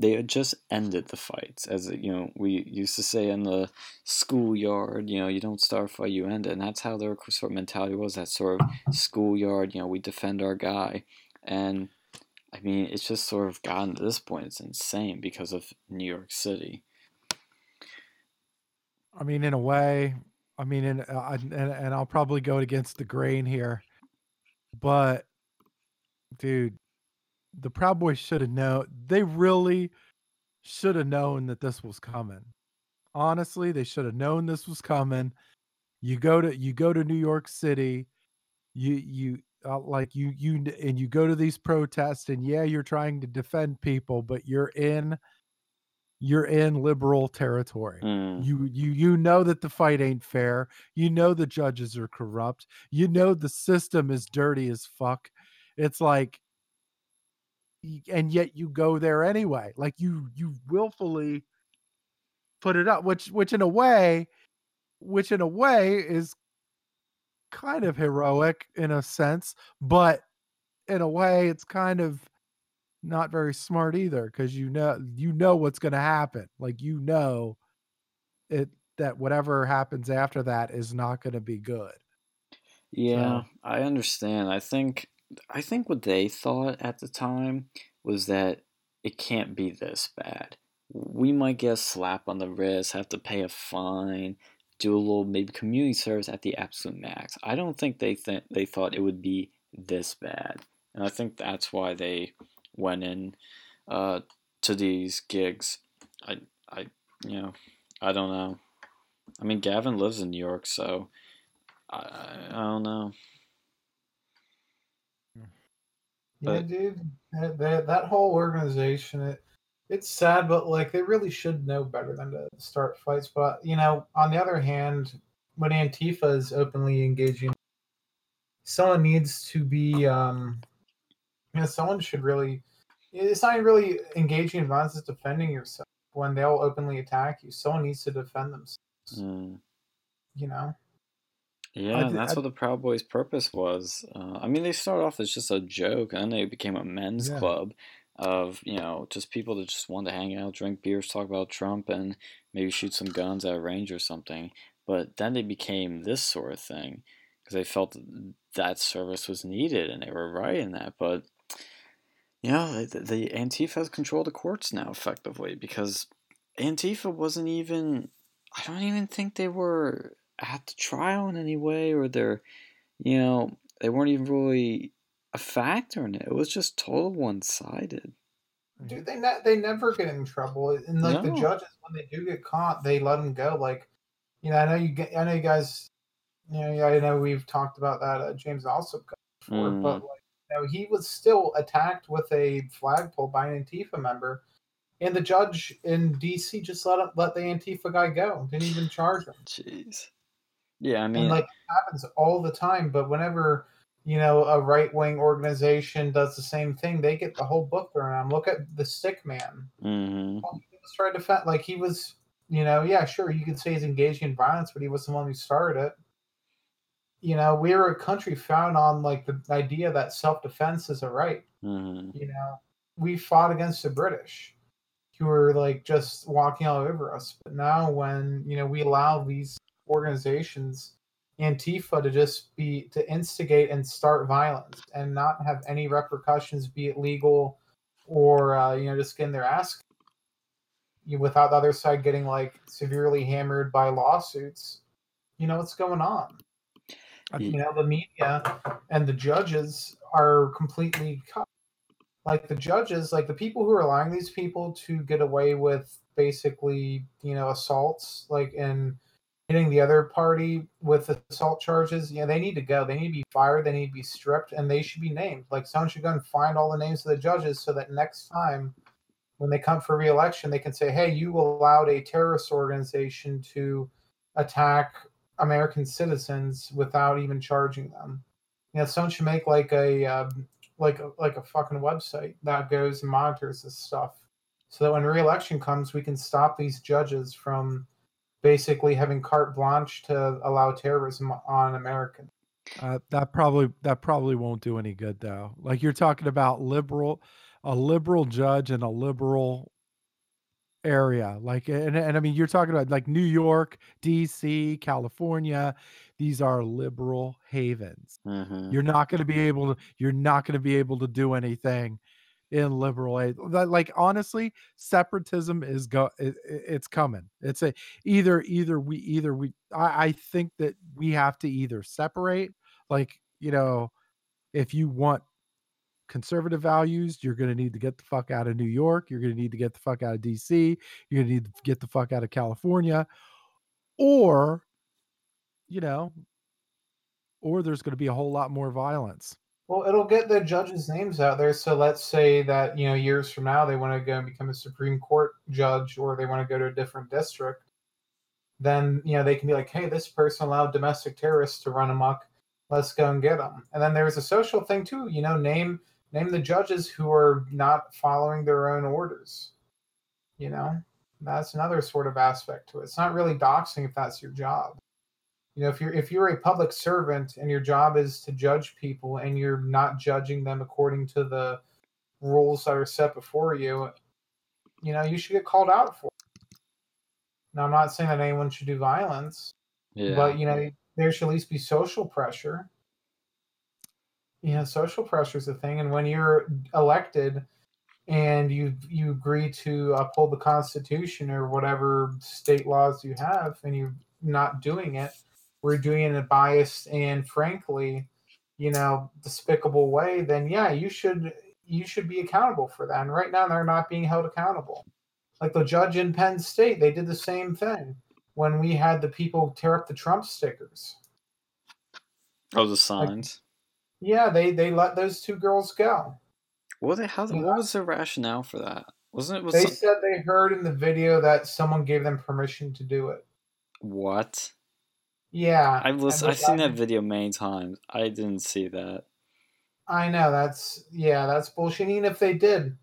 They had just ended the fights, as you know we used to say in the schoolyard. You know, you don't start a fight, you end it, and that's how their sort of mentality was. That sort of schoolyard. You know, we defend our guy, and I mean, it's just sort of gotten to this point. It's insane because of New York City. I mean, in a way, I mean, uh, and, and I'll probably go against the grain here, but dude, the Proud Boys should have known. They really should have known that this was coming. Honestly, they should have known this was coming. You go to you go to New York City, you you uh, like you you and you go to these protests, and yeah, you're trying to defend people, but you're in you're in liberal territory. Mm. You you you know that the fight ain't fair. You know the judges are corrupt. You know the system is dirty as fuck. It's like and yet you go there anyway. Like you you willfully put it up, which which in a way, which in a way is kind of heroic in a sense, but in a way it's kind of not very smart either because you know you know what's going to happen. Like you know it that whatever happens after that is not going to be good. Yeah, So I understand. I think I think what they thought at the time was that it can't be this bad. We might get a slap on the wrist, have to pay a fine, do a little maybe community service at the absolute max. I don't think they th- they thought it would be this bad, and I think that's why they went in uh, to these gigs. I I you know I don't know. I mean, Gavin lives in New York, so I I I don't know. Yeah, But dude, that, that, that whole organization, it, it's sad, but like they really should know better than to start fights. But you know, on the other hand, when Antifa is openly engaging, someone needs to be, um, you know, someone should really. It's not really engaging in violence; it's defending yourself. When they'll openly attack you, someone needs to defend themselves. mm, You know. Yeah, th- that's what the Proud Boys' purpose was. Uh, I mean, they started off as just a joke, and then they became a men's yeah. club of you know just people that just wanted to hang out, drink beers, talk about Trump, and maybe shoot some guns at a range or something. But then they became this sort of thing because they felt that service was needed, and they were right in that. But you know, the, the Antifa has control the courts now effectively because Antifa wasn't even. I don't even think they were at the trial in any way, or they're, you know, they weren't even really a factor in it. It was just total one sided. Dude, they ne- they never get in trouble, and like the judges, when they do get caught, they let them go. Like, you know, I know you get, I know you guys, you know, yeah, I know we've talked about that uh, James also before, Mm. but like, you know, he was still attacked with a flagpole by an Antifa member, and the judge in D.C. just let him, let the Antifa guy go, didn't even charge him. Jeez. Yeah, I and mean, like it happens all the time but whenever you know a right-wing organization does the same thing they get the whole book 'em. look at the sick man. Hmm Well, he was trying to defend like he was you know yeah sure you could say he's engaging in violence but he was the one who started it. You know we're a country found on like the idea that self-defense is a right. Hmm you know we fought against the british who were like just walking all over us. But now when you know we allow these organizations antifa to just be to instigate and start violence and not have any repercussions be it legal or uh, you know just getting their ass. You without the other side getting like severely hammered by lawsuits you know what's going on? You know the media and the judges are completely cut. Like the judges like the people who are allowing these people to get away with basically you know assaults like and hitting the other party with assault charges yeah they need to go. They need to be fired. They need to be stripped and they should be named. Like someone should go and find all the names of the judges so that next time when they come for re-election they can say hey you allowed a terrorist organization to attack american citizens without even charging them. You know someone should make like a um, like a, like a fucking website that goes and monitors this stuff so that when re-election comes we can stop these judges from basically having carte blanche to allow terrorism on Americans. Uh, that probably that probably won't do any good though. Like you're talking about liberal, a liberal judge in a liberal area. Like and, and I mean you're talking about like New York, D.C., California. These are liberal havens. hmm You're not going to be able to. You're not going to be able to do anything in liberal aid. Like honestly, separatism is go. It, it- it's coming. It's a either either we either we. I, I think that we have to either separate. Like you know, if you want conservative values, you're going to need to get the fuck out of New York. You're going to need to get the fuck out of DC. You're going to need to get the fuck out of California, or you know, or there's going to be a whole lot more violence. Well, it'll get the judges' names out there. So let's say that you know years from now they want to go and become a Supreme Court judge, or they want to go to a different district. Then you know they can be like, "Hey, this person allowed domestic terrorists to run amok. Let's go and get them." And then there's a social thing too. You know, name name the judges who are not following their own orders. You know, that's another sort of aspect to it. It's not really doxing if that's your job you know if you're if you're a public servant and your job is to judge people and you're not judging them according to the rules that are set before you you know you should get called out for it. now i'm not saying that anyone should do violence Yeah. but you know there should at least be social pressure you know social pressure is a thing and when you're elected and you you agree to uphold the constitution or whatever state laws you have and you're not doing it we're doing it in a biased and frankly you know despicable way then yeah you should you should be accountable for that and right now they're not being held accountable like the judge in penn state they did the same thing when we had the people tear up the trump stickers oh, the signs. yeah they they let those two girls go What? They, how? Yeah. What was the rationale for that? Wasn't it? Was they some- said they heard in the video that someone gave them permission to do it what? Yeah I've listened. I've seen that video many times. I didn't see that. I know that's yeah, that's bullshit. Even if they did,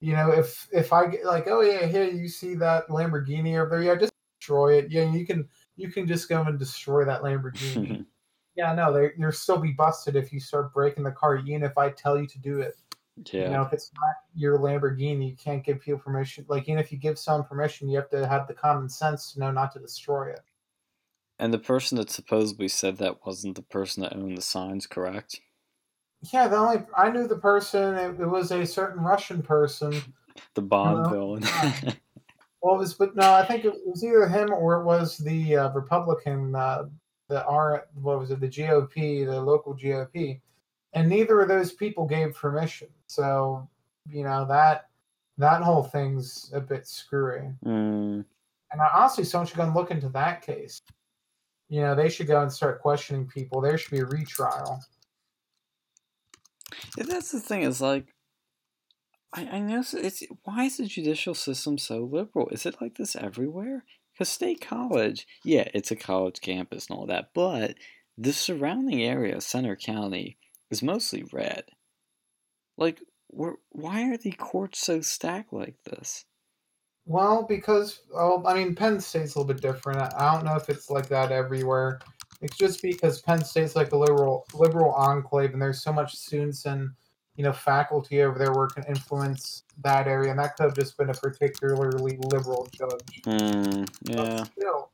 you know, if if I get like, oh yeah, here you see that Lamborghini over there, yeah, just destroy it. Yeah, you can you can just go and destroy that Lamborghini. yeah, no, they you'll still be busted if you start breaking the car, even if I tell you to do it. yeah. You know, if it's not your Lamborghini, you can't give people permission. Like even if you give someone permission, you have to have the common sense to know not to destroy it. And the person that supposedly said that wasn't the person that owned the signs, correct? Yeah, the only I knew the person. It, it was a certain Russian person. The Bond villain. Well, it was, but no, I think it was either him or it was the uh, Republican, uh, the R, what was it, the GOP, the local GOP, and neither of those people gave permission. So, you know that that whole thing's a bit screwy. mm, And I, honestly, someone should go and look into that case. You know, they should go and start questioning people. There should be a retrial. yeah, that's the thing. Is like, I I know it's why is the judicial system so liberal? Is it like this everywhere? Because State College, yeah, it's a college campus and all that, but the surrounding area, Centre County, is mostly red. Like, why are the courts so stacked like this? Well, because oh, I mean, Penn State's a little bit different. I don't know if it's like that everywhere. It's just because Penn State's like a liberal liberal enclave, and there's so much students and you know faculty over there where can influence that area, and that could have just been a particularly liberal judge. Hmm, but Yeah. still,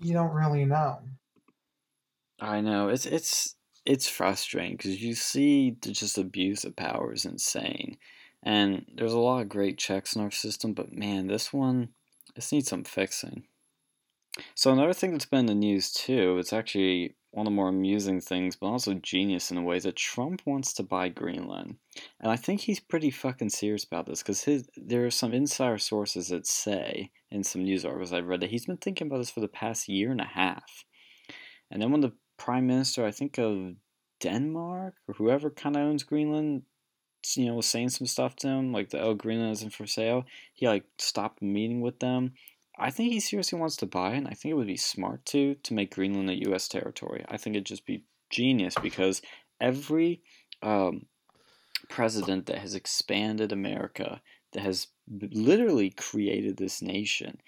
you don't really know. I know it's it's it's frustrating because you see the just abuse of power is insane, and there's a lot of great checks in our system, but man, this one this needs some fixing. So another thing that's been in the news too, it's actually one of the more amusing things, but also genius in a way, is that Trump wants to buy Greenland, and I think he's pretty fucking serious about this because there are some insider sources that say in some news articles I've read that he's been thinking about this for the past year and a half. And then when the prime minister, I think of Denmark or whoever kind of owns Greenland, you know, was saying some stuff to him, like the oh Greenland isn't for sale. He like stopped meeting with them. I think he seriously wants to buy it. And I think it would be smart to to make Greenland a U.S. territory. I think it'd just be genius because every um, president that has expanded America, that has literally created this nation,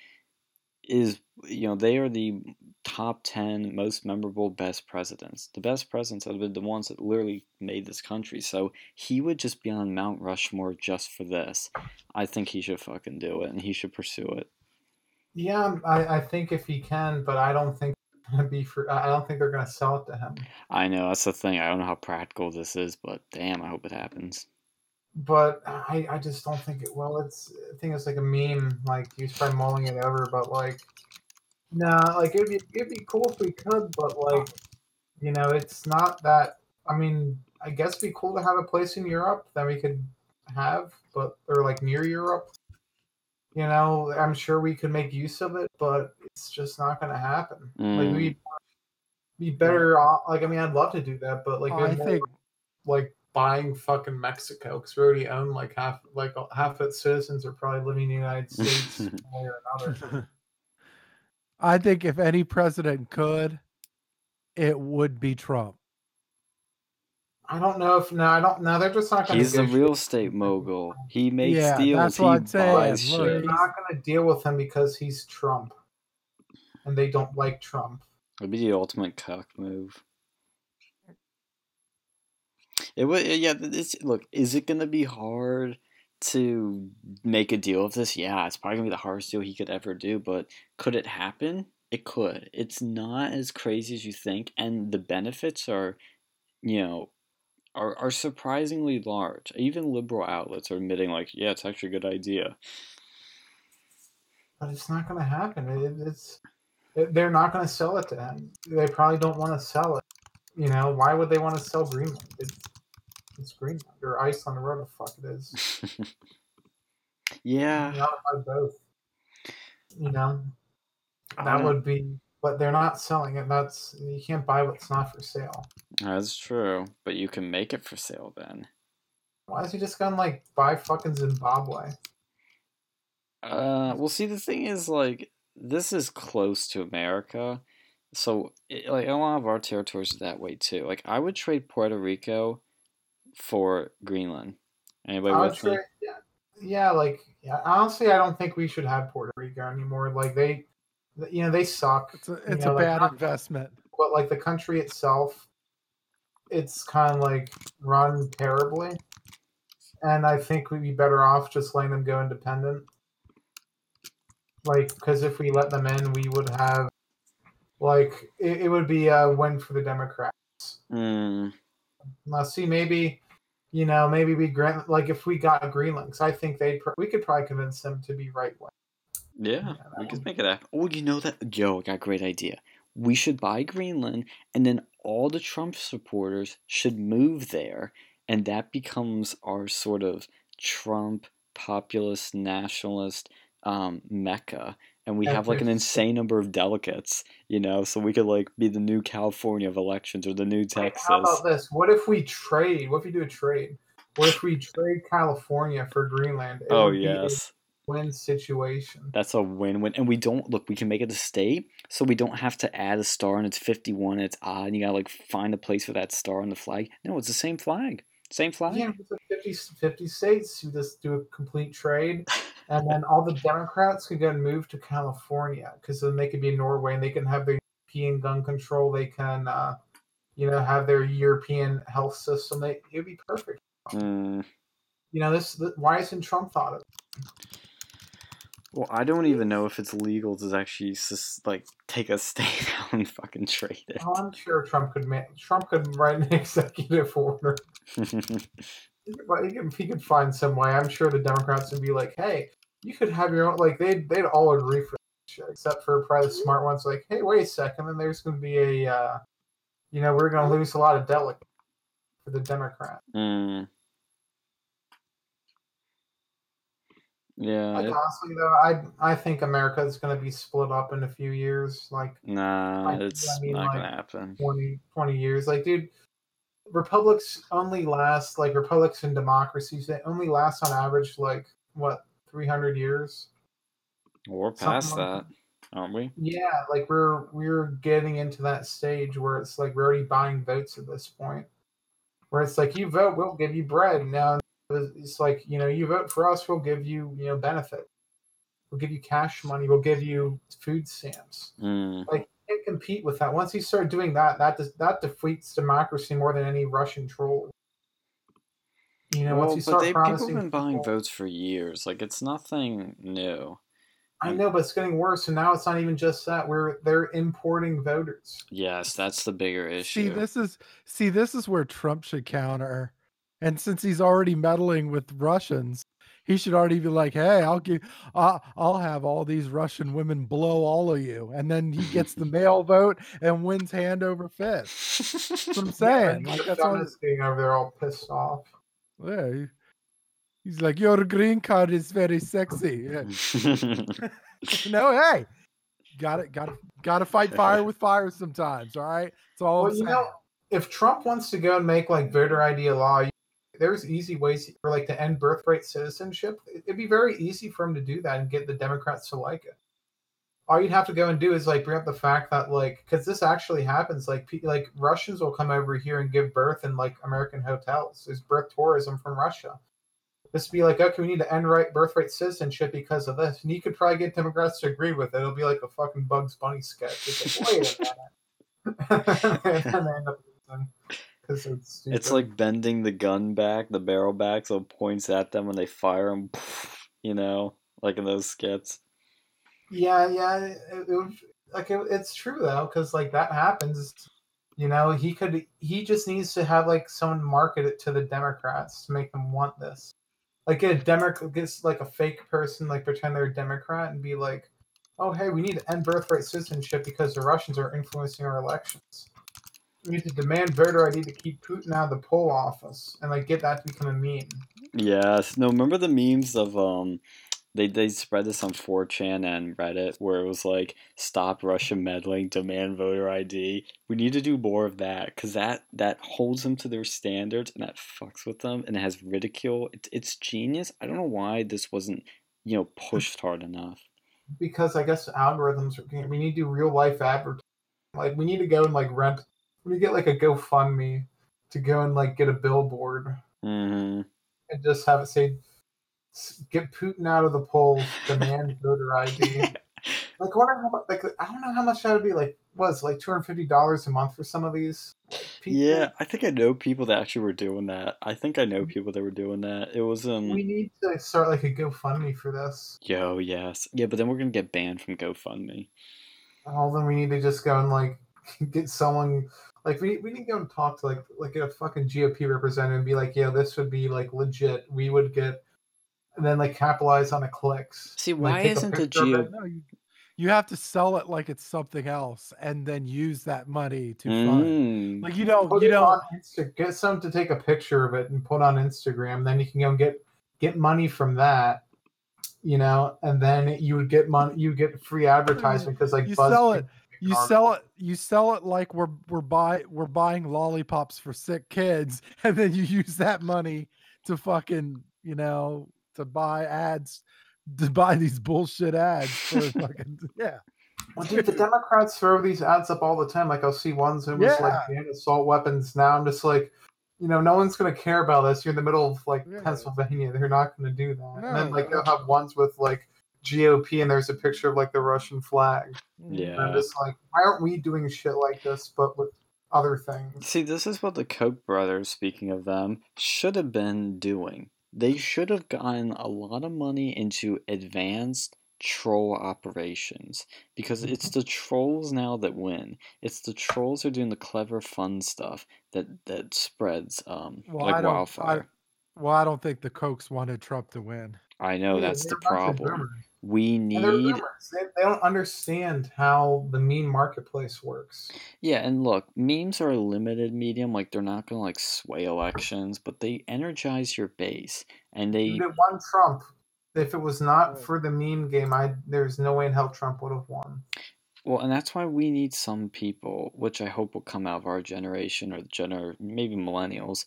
is you know they are the top 10 most memorable best presidents the best presidents have been the ones that literally made this country so he would just be on mount rushmore just for this i think he should fucking do it and he should pursue it Yeah, I, I think if he can, but I don't think gonna be for. I don't think they're gonna sell it to him. i know that's the thing i don't know how practical this is but damn i hope it happens But I, I just don't think it Well, It's I think it's like a meme. Like he's probably mulling it over, but like, nah, like it'd be it'd be cool if we could, but like, you know, it's not that. I mean, I guess it'd be cool to have a place in Europe that we could have, but or like near Europe. You know, I'm sure we could make use of it, but it's just not going to happen. Like Mm. we be better off. Like I mean, I'd love to do that, but like I more think like buying fucking Mexico because we already own like half like uh, half its citizens are probably living in the United States one way or another. I think if any president could, it would be Trump. I don't know if no, I don't. No, they're just not going. he's a real estate mogul he makes Yeah, deals that's he what I'm saying. buys Look, They're not going to deal with him because he's Trump, and they don't like Trump. It'd be the ultimate cock move. It would, eh, yeah. This look. Is it gonna be hard to make a deal of this? Yeah, it's probably gonna be the hardest deal he could ever do. But could it happen? It could. It's not as crazy as you think, and the benefits are, you know, are are surprisingly large. Even liberal outlets are admitting, like, yeah, it's actually a good idea. But it's not going to happen. It, it's it- they're not going to sell it to him. They probably don't want to sell it. You know, why would they want to sell Greenland? It's, it's Greenland or Iceland or whatever the fuck it is. yeah. You gotta both. You know, that would be, but they're not selling it. That's you can't buy what's not for sale. That's true, but you can make it for sale then. Why is he just gonna like buy fucking Zimbabwe? Uh, well, see, the thing is, like, this is close to America, so it, like a lot of our territories are that way too. Like, I would trade Puerto Rico for Greenland. Anybody I would with me? yeah, yeah, like yeah, honestly, I don't think we should have Puerto Rico anymore. Like they, you know, they suck. It's a, it's know, a like, bad not- investment. But like the country itself, it's kind of like run terribly, and I think we'd be better off just letting them go independent. Like, because if we let them in, we would have, like, it, it would be a win for the Democrats. Mm, Now, see, maybe, you know, maybe we grant, like, if we got Greenland, 'cause I think they, pr- we could probably convince them to be right wing. yeah, that we could make it happen. Oh, you know that? Yo, I got a great idea. We should buy Greenland, and then all the Trump supporters should move there, and that becomes our sort of Trump populist nationalist um, mecca. And we have like an insane number of delegates, you know, so we could like be the new California of elections or the new Wait, Texas. How about this? What if we trade? What if we do a trade? What if we trade California for Greenland? It oh would be a yes, win situation. that's a win-win. And we don't look. We can make it a state, so we don't have to add a star and it's fifty-one. And it's odd. And you gotta like find a place for that star on the flag. No, it's the same flag. Same flag. Yeah, it's like 50, 50 states. You just do a complete trade, and then all the Democrats could go and move to California because then they could be in Norway and they can have their European gun control. They can, uh, you know, have their European health system. They, it'd be perfect. Mm, You know, this. th- Why isn't Trump thought of? it? well, I don't even know if it's legal to actually just like take a state out and fucking trade it. Oh, I'm sure Trump could. Ma- Trump could write an executive order. But he could, he could find some way. I'm sure the Democrats would be like, "Hey, you could have your own." Like they'd they'd all agree for shit, except for probably the smart ones. Like, hey, wait a second, and there's going to be a, uh, you know, we're going to lose a lot of delegates for the Democrat. mm. Yeah, Like, it- honestly, though, I I think America is going to be split up in a few years, like nah, I- it's I mean, not gonna happen. 20, 20 years. Like, dude, republics only last like republics and democracies. They only last on average like what 300 years. We're something past like that, aren't we? Yeah, like we're we're getting into that stage where it's like we're already buying votes at this point. Where it's like you vote, we'll give you bread. Now it's like you know you vote for us, we'll give you you know benefit. We'll give you cash money. We'll give you food stamps. Mm. Like can't compete with that. Once you start doing that, that does, that defeats democracy more than any Russian troll. You know, well, once you but start they, people promising have been buying people- votes for years. Like it's nothing new. I know, but it's getting worse. And now it's not even just that. We're they're importing voters. Yes, that's the bigger issue. See, this is see, this is where Trump should counter. And since he's already meddling with Russians, he should already be like, "Hey, I'll give, uh, I'll have all these Russian women blow all of you," and then he gets the male vote and wins hand over fist. That's what I'm saying. Yeah, Like that's all. feminists being over there all pissed off. Yeah, he- he's like, "Your green card is very sexy." Yeah. no, hey, got it, got got to fight fire with fire sometimes. All right, it's all. Well, you know, if Trump wants to go and make like voter ID a law, there's easy ways for like to end birthright citizenship. It'd be very easy for him to do that and get the Democrats to like it. All you'd have to go and do is like bring up the fact that like because this actually happens. Like like Russians will come over here and give birth in like American hotels. There's birth tourism from Russia. This would be like okay, we need to end right birthright citizenship because of this, and you could probably get Democrats to agree with it. It'll be like a fucking Bugs Bunny sketch. It's like, wait a minute. and then end up it's, it's like bending the gun back, the barrel back, so it points at them when they fire them. You know, like in those skits. yeah, yeah. It, it would, like it, it's true though, because like that happens. You know, he could. He just needs to have like someone market it to the Democrats to make them want this. Like get a Democrat, gets like a fake person, like pretend they're a Democrat, and be like, "Oh, hey, we need to end birthright citizenship because the Russians are influencing our elections. We need to demand voter ID to keep Putin out of the poll office, and like get that to become a meme." Yes. No, remember the memes of um they they spread this on 4chan and Reddit where it was like stop Russia meddling, demand voter ID. We need to do more of that cuz that that holds them to their standards and that fucks with them and it has ridicule. It's it's genius. I don't know why this wasn't, you know, pushed hard enough. because I guess algorithms are. We need to do real life advertising. Like we need to go and like rent. We need to get like a GoFundMe to go and like get a billboard Mhm. and just have it say, "Get Putin out of the polls, demand voter ID." like, I wonder how much. Like, I don't know how much that would be. Like, was like two hundred fifty dollars a month for some of these. people? Yeah, I think I know people that actually were doing that. I think I know people that were doing that. It was um We need to start like a GoFundMe for this. yo, yes. Yeah, but then we're going to get banned from GoFundMe. Well, then we need to just go and like get someone like we we need to go and talk to like like a fucking GOP representative and be like, yeah, this would be like legit. We would get and then like capitalize on the clicks. See, Like, why take isn't the GOP it. No, you, you have to sell it like it's something else, and then use that money to fund. Mm. Like you don't, Put you it don't. Insta- get someone to take a picture of it and put on Instagram. Then you can go and get get money from that. You know, and then you would get money. You get free advertisement because like You BuzzFeed sell it. You sell it. You sell it like we're we're buy we're buying lollipops for sick kids, and then you use that money to fucking you know to buy ads, to buy these bullshit ads for fucking yeah. Well, dude, the Democrats throw these ads up all the time. Like I'll see ones that was like Yeah. ban assault weapons. Now I'm just like, you know, no one's gonna care about this. You're in the middle of like Yeah. Pennsylvania. They're not gonna do that. and then like no. they'll have ones with like GOP and there's a picture of like the Russian flag. And Yeah. I'm just like, why aren't we doing shit like this, but with other things? See, this is what the Koch brothers, speaking of them, should have been doing. They should have gotten a lot of money into advanced troll operations because it's the trolls now that win. It's the trolls who are doing the clever, fun stuff that that spreads um Well, like I don't. wildfire. I, well, I don't think the Kochs wanted Trump to win. I, know Yeah, that's the they're a bunch of problem. We need. They, they don't understand how the meme marketplace works. Yeah, and look, memes are a limited medium. Like they're not gonna like sway elections, but they energize your base, and they it won Trump. If it was not for the meme game, I there's no way in hell Trump would have won. well, and that's why we need some people, which I hope will come out of our generation or the gener maybe millennials.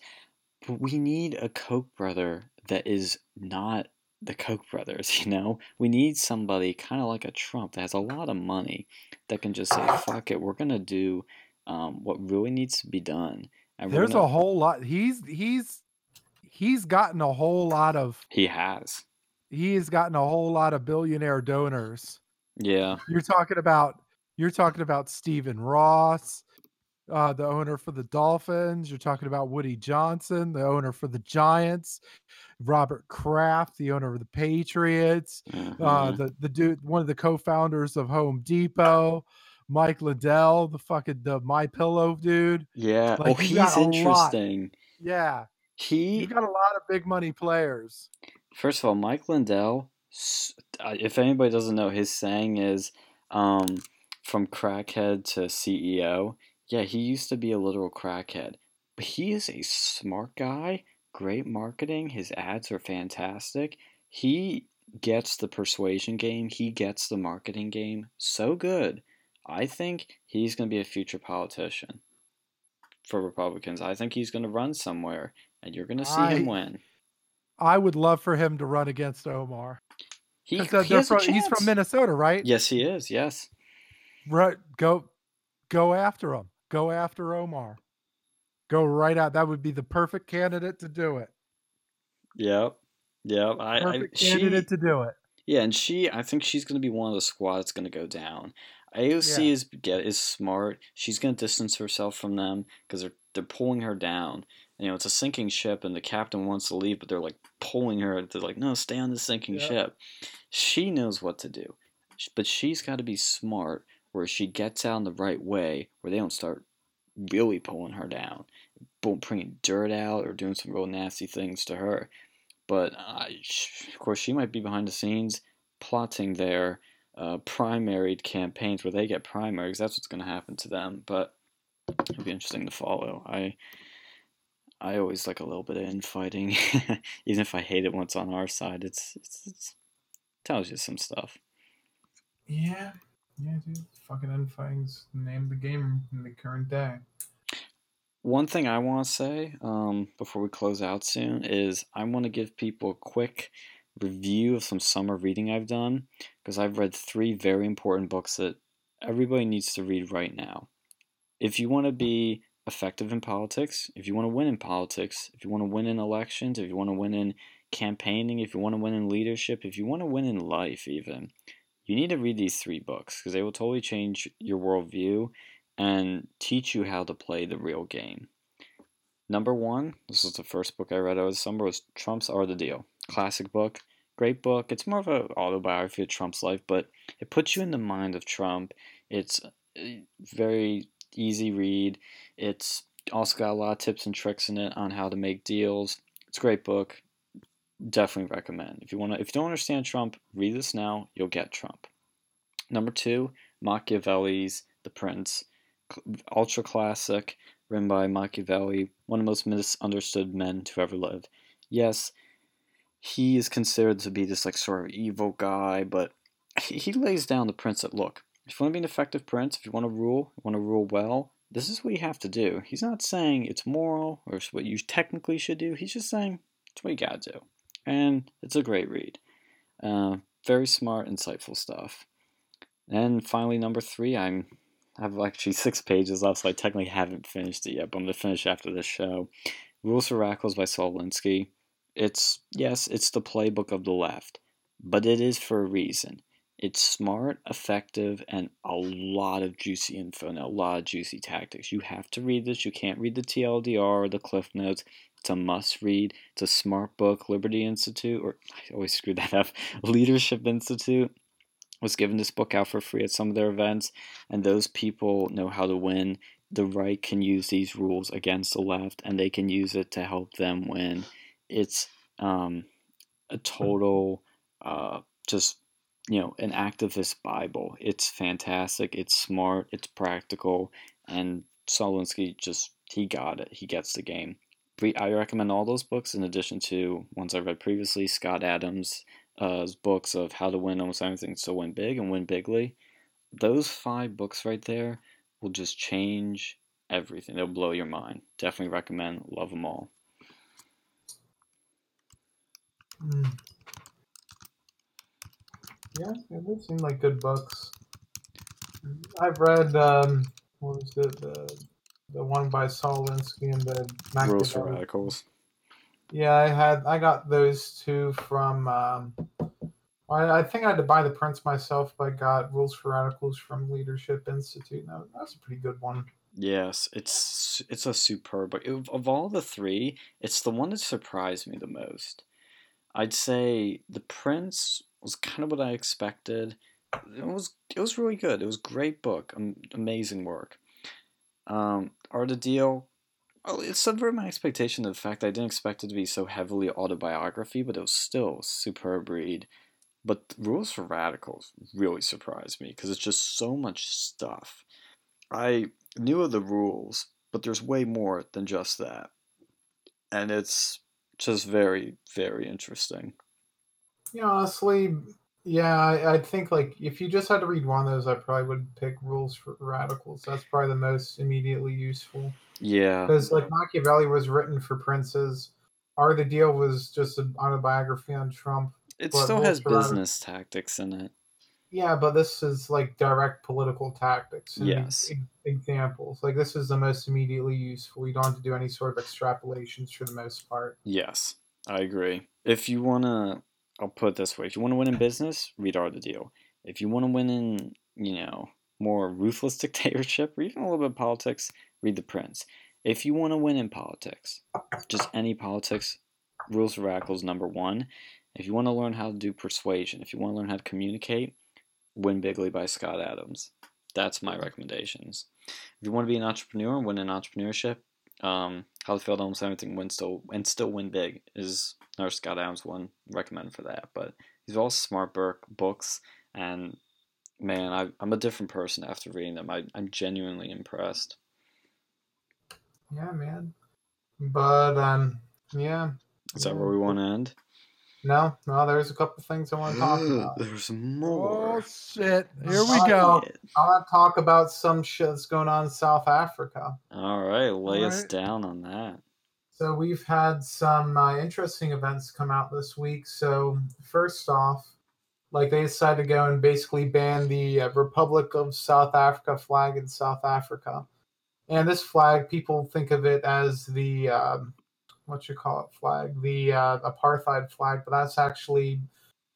But we need a Koch brother that is not the Koch brothers. You know, we need somebody kind of like a Trump that has a lot of money that can just say, "Fuck it, we're gonna do um, what really needs to be done." And There's gonna- a whole lot. He's he's he's gotten a whole lot of he has. he has gotten a whole lot of billionaire donors. Yeah. You're talking about you're talking about Stephen Ross, uh, the owner for the Dolphins. You're talking about Woody Johnson, the owner for the Giants. Robert Kraft, the owner of the Patriots. Uh, mhm. the the dude, one of the co-founders of Home Depot. Mike Lindell, the fucking the My Pillow dude. yeah. like, oh, you got he's a lot. interesting. Yeah, He you've got a lot of big money players. First of all, Mike Lindell, uh, if anybody doesn't know, his saying is um, from crackhead to CEO. Yeah, he used to be a literal crackhead, but he is a smart guy, great marketing. His ads are fantastic. He gets the persuasion game, he gets the marketing game so good. I think he's going to be a future politician for Republicans. I think he's going to run somewhere, and you're going to see him win. I would love for him to run against Omar. He, uh, he from- he's from. Minnesota, right? Yes, he is. Yes. Right. Go go after him. Go after Omar. Go right out. That would be the perfect candidate to do it. Yep. Yep. I, I Perfect she, candidate to do it. yeah, and she, I think she's going to be one of the squad that's going to go down. AOC Yeah. is get is smart. She's going to distance herself from them because they're they're pulling her down. You know, it's a sinking ship, and the captain wants to leave, but they're like pulling her. They're like, "No, stay on the sinking ship." She knows what to do, but she's got to be smart, where she gets out in the right way, where they don't start really pulling her down, bringing dirt out or doing some real nasty things to her. But uh, of course, she might be behind the scenes plotting their uh, primary campaigns where they get primaries. That's what's going to happen to them. But it'll be interesting to follow. I I always like a little bit of infighting, even if I hate it once on our side. It's it's, it's tells you some stuff. Yeah, yeah, dude. Fucking the name the game in the current day. One thing I want to say um, before we close out soon is I want to give people a quick review of some summer reading I've done because I've read three very important books that everybody needs to read right now. If you want to be effective in politics, if you want to win in politics, if you want to win in elections, if you want to win in campaigning, if you want to win in leadership, if you want to win in life, even, you need to read these three books because they will totally change your worldview and teach you how to play the real game. Number one, this was the first book I read over the summer, was Trump's Are the Deal. Classic book, great book. It's more of an autobiography of Trump's life, but it puts you in the mind of Trump. It's uh, very easy read. It's also got a lot of tips and tricks in it on how to make deals. It's a great book. Definitely recommend. If you want to, if you don't understand Trump, read this now. You'll get Trump. Number two, Machiavelli's The Prince ultra classic, written by Machiavelli, one of the most misunderstood men to ever live. Yes, he is considered to be this like sort of evil guy, but he, lays down the principle. Look, if you want to be an effective prince, if you want to rule, you want to rule well, this is what you have to do. He's not saying it's moral or it's what you technically should do. He's just saying it's what you gotta do, and it's a great read. Uh, very smart, insightful stuff. And finally, number three, I'm I have actually six pages left, so I technically haven't finished it yet, but I'm to finish after this show. Rules for Radicals by Saul Alinsky. It's, yes, it's the playbook of the left, but it is for a reason. It's smart, effective, and a lot of juicy info and a lot of juicy tactics. You have to read this. You can't read the TLDR or the Cliff Notes. It's a must read. It's a smart book. Liberty Institute, or I always screw that up, Leadership Institute was giving this book out for free at some of their events, and those people know how to win. The right can use these rules against the left, and they can use it to help them win. It's um, a total, uh, just you know, an activist Bible. It's fantastic. It's smart. It's practical, and Solinsky just he got it. He gets the game. I recommend all those books in addition to ones I've read previously. Scott Adams uh, books of how to win almost anything, so win big and win bigly. Those five books right there will just change everything. They'll blow your mind. Definitely recommend. Love them all. Mm. Yeah, it would seem like good books. I've read um, what was it the the one by Saul Alinsky and the Rules for Radicals. Yeah, I had I got those two from um, I, I think I had to buy The Prince myself, but I got Rules for Radicals from Leadership Institute. No, that's a pretty good one. Yes, it's it's a superb book. Of, of all the three, it's the one that surprised me the most. I'd say The Prince was kind of what I expected. It was it was really good. It was great book, amazing work. Um, Art of Deal, well, it subverted my expectation of the fact I didn't expect it to be so heavily autobiography, but it was still superb read. But Rules for Radicals really surprised me because it's just so much stuff. I knew of the rules, but there's way more than just that. And it's just very, very interesting. Yeah, honestly, yeah, I, I think like if you just had to read one of those, I probably would pick Rules for Radicals. That's probably the most immediately useful. Yeah. Because like Machiavelli was written for princes. Of the Deal was just an autobiography on Trump. It still Rules has business tactics in it. Yeah, but this is like direct political tactics. and Yes. e- examples. Like this is the most immediately useful. You don't have to do any sort of extrapolations for the most part. Yes, I agree. If you want to, I'll put it this way if you want to win in business, read Art of the Deal. If you want to win in, you know, more ruthless dictatorship or even a little bit of politics, read The Prince. If you want to win in politics, just any politics, Rules for Radicals number one. If you want to learn how to do persuasion, if you want to learn how to communicate, Win Bigly by Scott Adams. That's my recommendations. If you want to be an entrepreneur, and win in entrepreneurship, um, How to Fail at Almost Everything, win still and still win big is another Scott Adams one. Recommend for that. But these are all smart book books, and man, I, I'm a different person after reading them. I, I'm genuinely impressed. Yeah, man. But um, yeah. Is that where we want to end? No, no. There's a couple things I want to talk about. There's more. Oh shit! Here we go. I want to talk about some shit that's going on in South Africa. All right, lay us Alright. down on that. So we've had some uh, interesting events come out this week. So first off, like they decided to go and basically ban the uh, Republic of South Africa flag in South Africa, and this flag people think of it as the um, what you call it flag, the uh, apartheid flag, but that's actually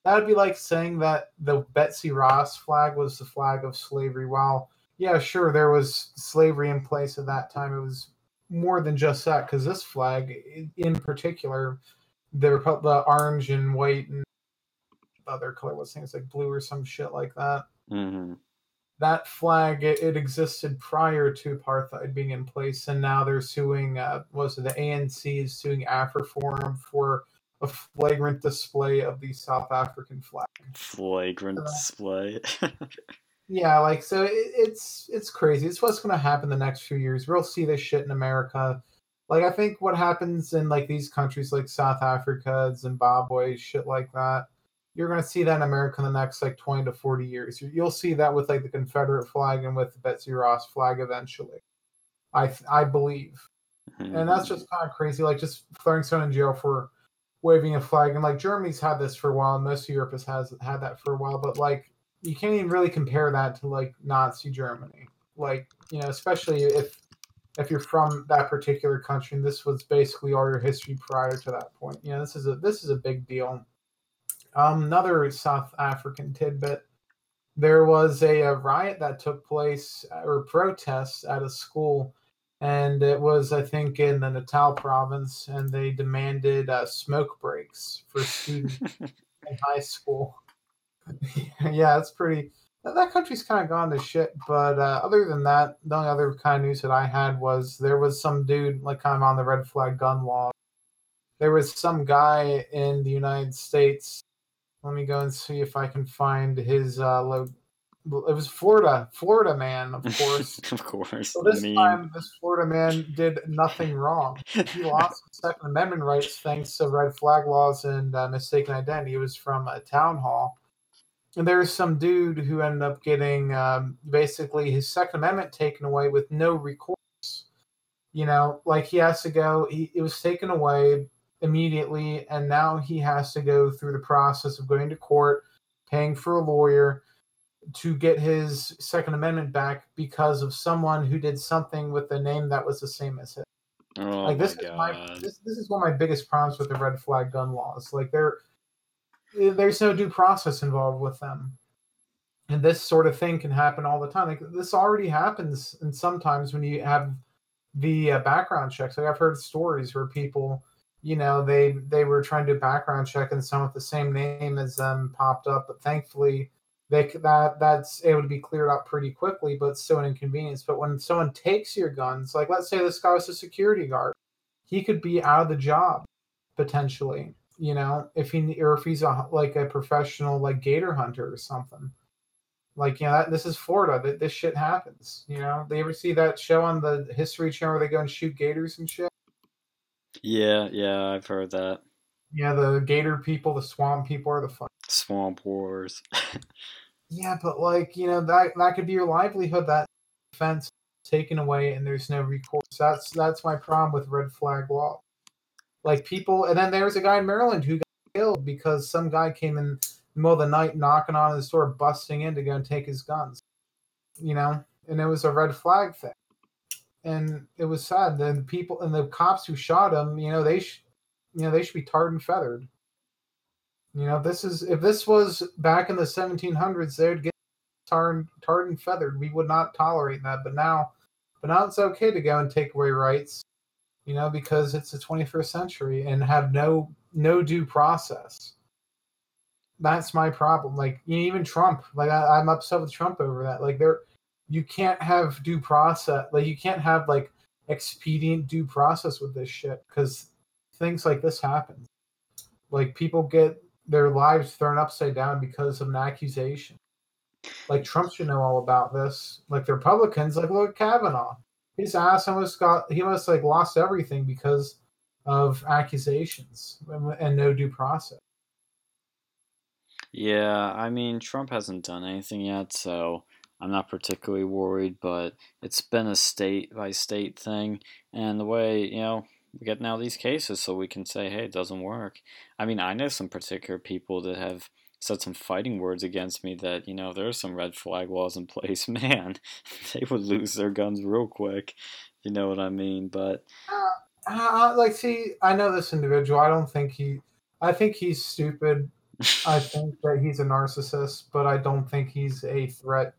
that would be like saying that the Betsy Ross flag was the flag of slavery. While yeah, sure, there was slavery in place at that time. It was more than just that because this flag, in particular, the the orange and white and other color was things like blue or some shit like that. hmm That flag it, it existed prior to apartheid being in place, and now they're suing. Uh, was it the ANC is suing AfriForum for a flagrant display of the South African flag. Flagrant Uh, display. Yeah, like so it, it's it's crazy. It's what's going to happen the next few years. We'll see this shit in America. Like I think what happens in like these countries like South Africa, Zimbabwe, shit like that. You're going to see that in America in the next like 20 to 40 years. You- You'll see that with like the Confederate flag and with the Betsy Ross flag eventually. I I believe mm-hmm. and that's just kind of crazy. Like just throwing someone in jail for waving a flag, and like Germany's had this for a while. Most of Europe has, has had that for a while, but like you can't even really compare that to like Nazi Germany. Like you know, especially if if you're from that particular country, and this was basically all your history prior to that point. You know, this is a this is a big deal. Um, another South African tidbit. There was a, a riot that took place or protests at a school and it was I think in the Natal province, and they demanded uh, smoke breaks for students in high school. yeah, it's pretty. That, that country's kind of gone to shit. But uh, other than that, the only other kind of news that I had was there was some dude like kind of on the red flag gun law. There was some guy in the United States. Let me go and see if I can find his uh, It was Florida, Florida man, of course. of course. So this I mean, time, this Florida man did nothing wrong. He lost his Second Amendment rights thanks to red flag laws and uh, mistaken identity. It was from a town hall. And there's some dude who ended up getting um, basically his Second Amendment taken away with no recourse. You know, like he has to go, he, it was taken away immediately, and now he has to go through the process of going to court, paying for a lawyer, to get his Second Amendment back because of someone who did something with a name that was the same as his. oh like this my is my this, this is one of my biggest problems with the red flag gun laws. Like they're eh, there's no due process involved with them. And this sort of thing can happen all the time. Like this already happens, and sometimes when you have the uh, background checks, like I've heard stories where people, you know, they they were trying to background check and someone with the same name as them popped up, but thankfully they that that's able to be cleared up pretty quickly, but still an inconvenience. But when someone takes your guns, like let's say this guy was a security guard, he could be out of the job potentially. You know, if he or if he's a like a professional like gator hunter or something. Like you know, that, this is Florida. That this shit happens. You know, they ever see that show on the History Channel where they go and shoot gators and shit? Yeah, yeah, I've heard that. Yeah, the gator people, the swamp people are the fun. Swamp wars. yeah, but like you know that that could be your livelihood. That fence taken away and there's no recourse. That's that's my problem with red flag law. Like people, and then there was a guy in Maryland who got killed because some guy came in the middle of the night knocking on his door, busting in to go and take his guns. You know, and it was a red flag thing, and it was sad. Then people and the cops who shot him, you know, they, sh- you know, they should be tarred and feathered. You know, this is if this was back in the 1700s, they would get tarred, tarred and feathered. We would not tolerate that. But now, but now it's okay to go and take away rights, you know, because it's the 21st century and have no no due process. That's my problem. Like even Trump, like I, I'm upset with Trump over that. Like there, you can't have due process. Like you can't have like expedient due process with this shit because things like this happen. Like people get their lives thrown upside down because of an accusation. Like Trump should know all about this. Like the Republicans, like look at Kavanaugh. His ass almost got he almost like lost everything because of accusations and, and no due process. Yeah, I mean Trump hasn't done anything yet, so I'm not particularly worried, but it's been a state by state thing and the way, you know, we get now these cases so we can say, hey, it doesn't work. I mean, I know some particular people that have said some fighting words against me that, you know, there are some red flag laws in place, man, they would lose their guns real quick. You know what I mean? But uh, like, see, I know this individual. I don't think he. I think he's stupid. I think that he's a narcissist, but I don't think he's a threat.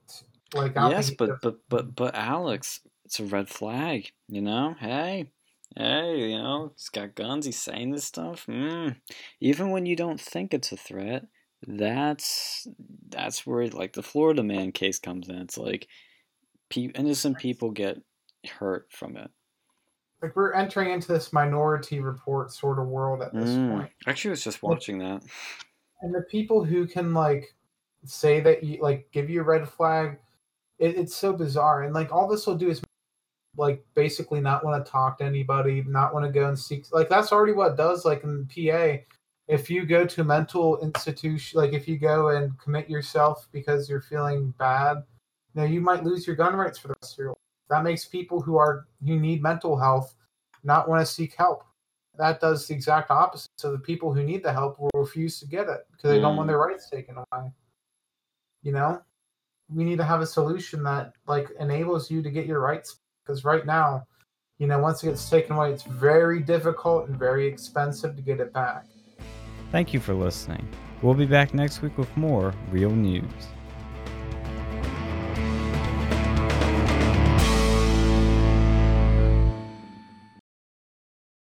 Like, yes, but but but but Alex, it's a red flag. You know, hey, hey, you know, he's got guns. He's saying this stuff. Mm. Even when you don't think it's a threat, that's that's where like the Florida man case comes in. It's like pe- innocent people get hurt from it. Like we're entering into this minority report sort of world at this mm. point. Actually, I was just watching that. And the people who can like say that you like give you a red flag, it, it's so bizarre. And like all this will do is like basically not want to talk to anybody, not want to go and seek like that's already what does like in PA if you go to mental institution, like if you go and commit yourself because you're feeling bad, know, you might lose your gun rights for the rest of your life. That makes people who are who need mental health not want to seek help. That does the exact opposite. So the people who need the help will refuse to get it because they mm. don't want mm. their rights taken away. You know, we need to have a solution that like enables you to get your rights because right now, you know, once it gets taken away, it's very difficult and very expensive to get it back. Thank you for listening. We'll be back next week with more real news.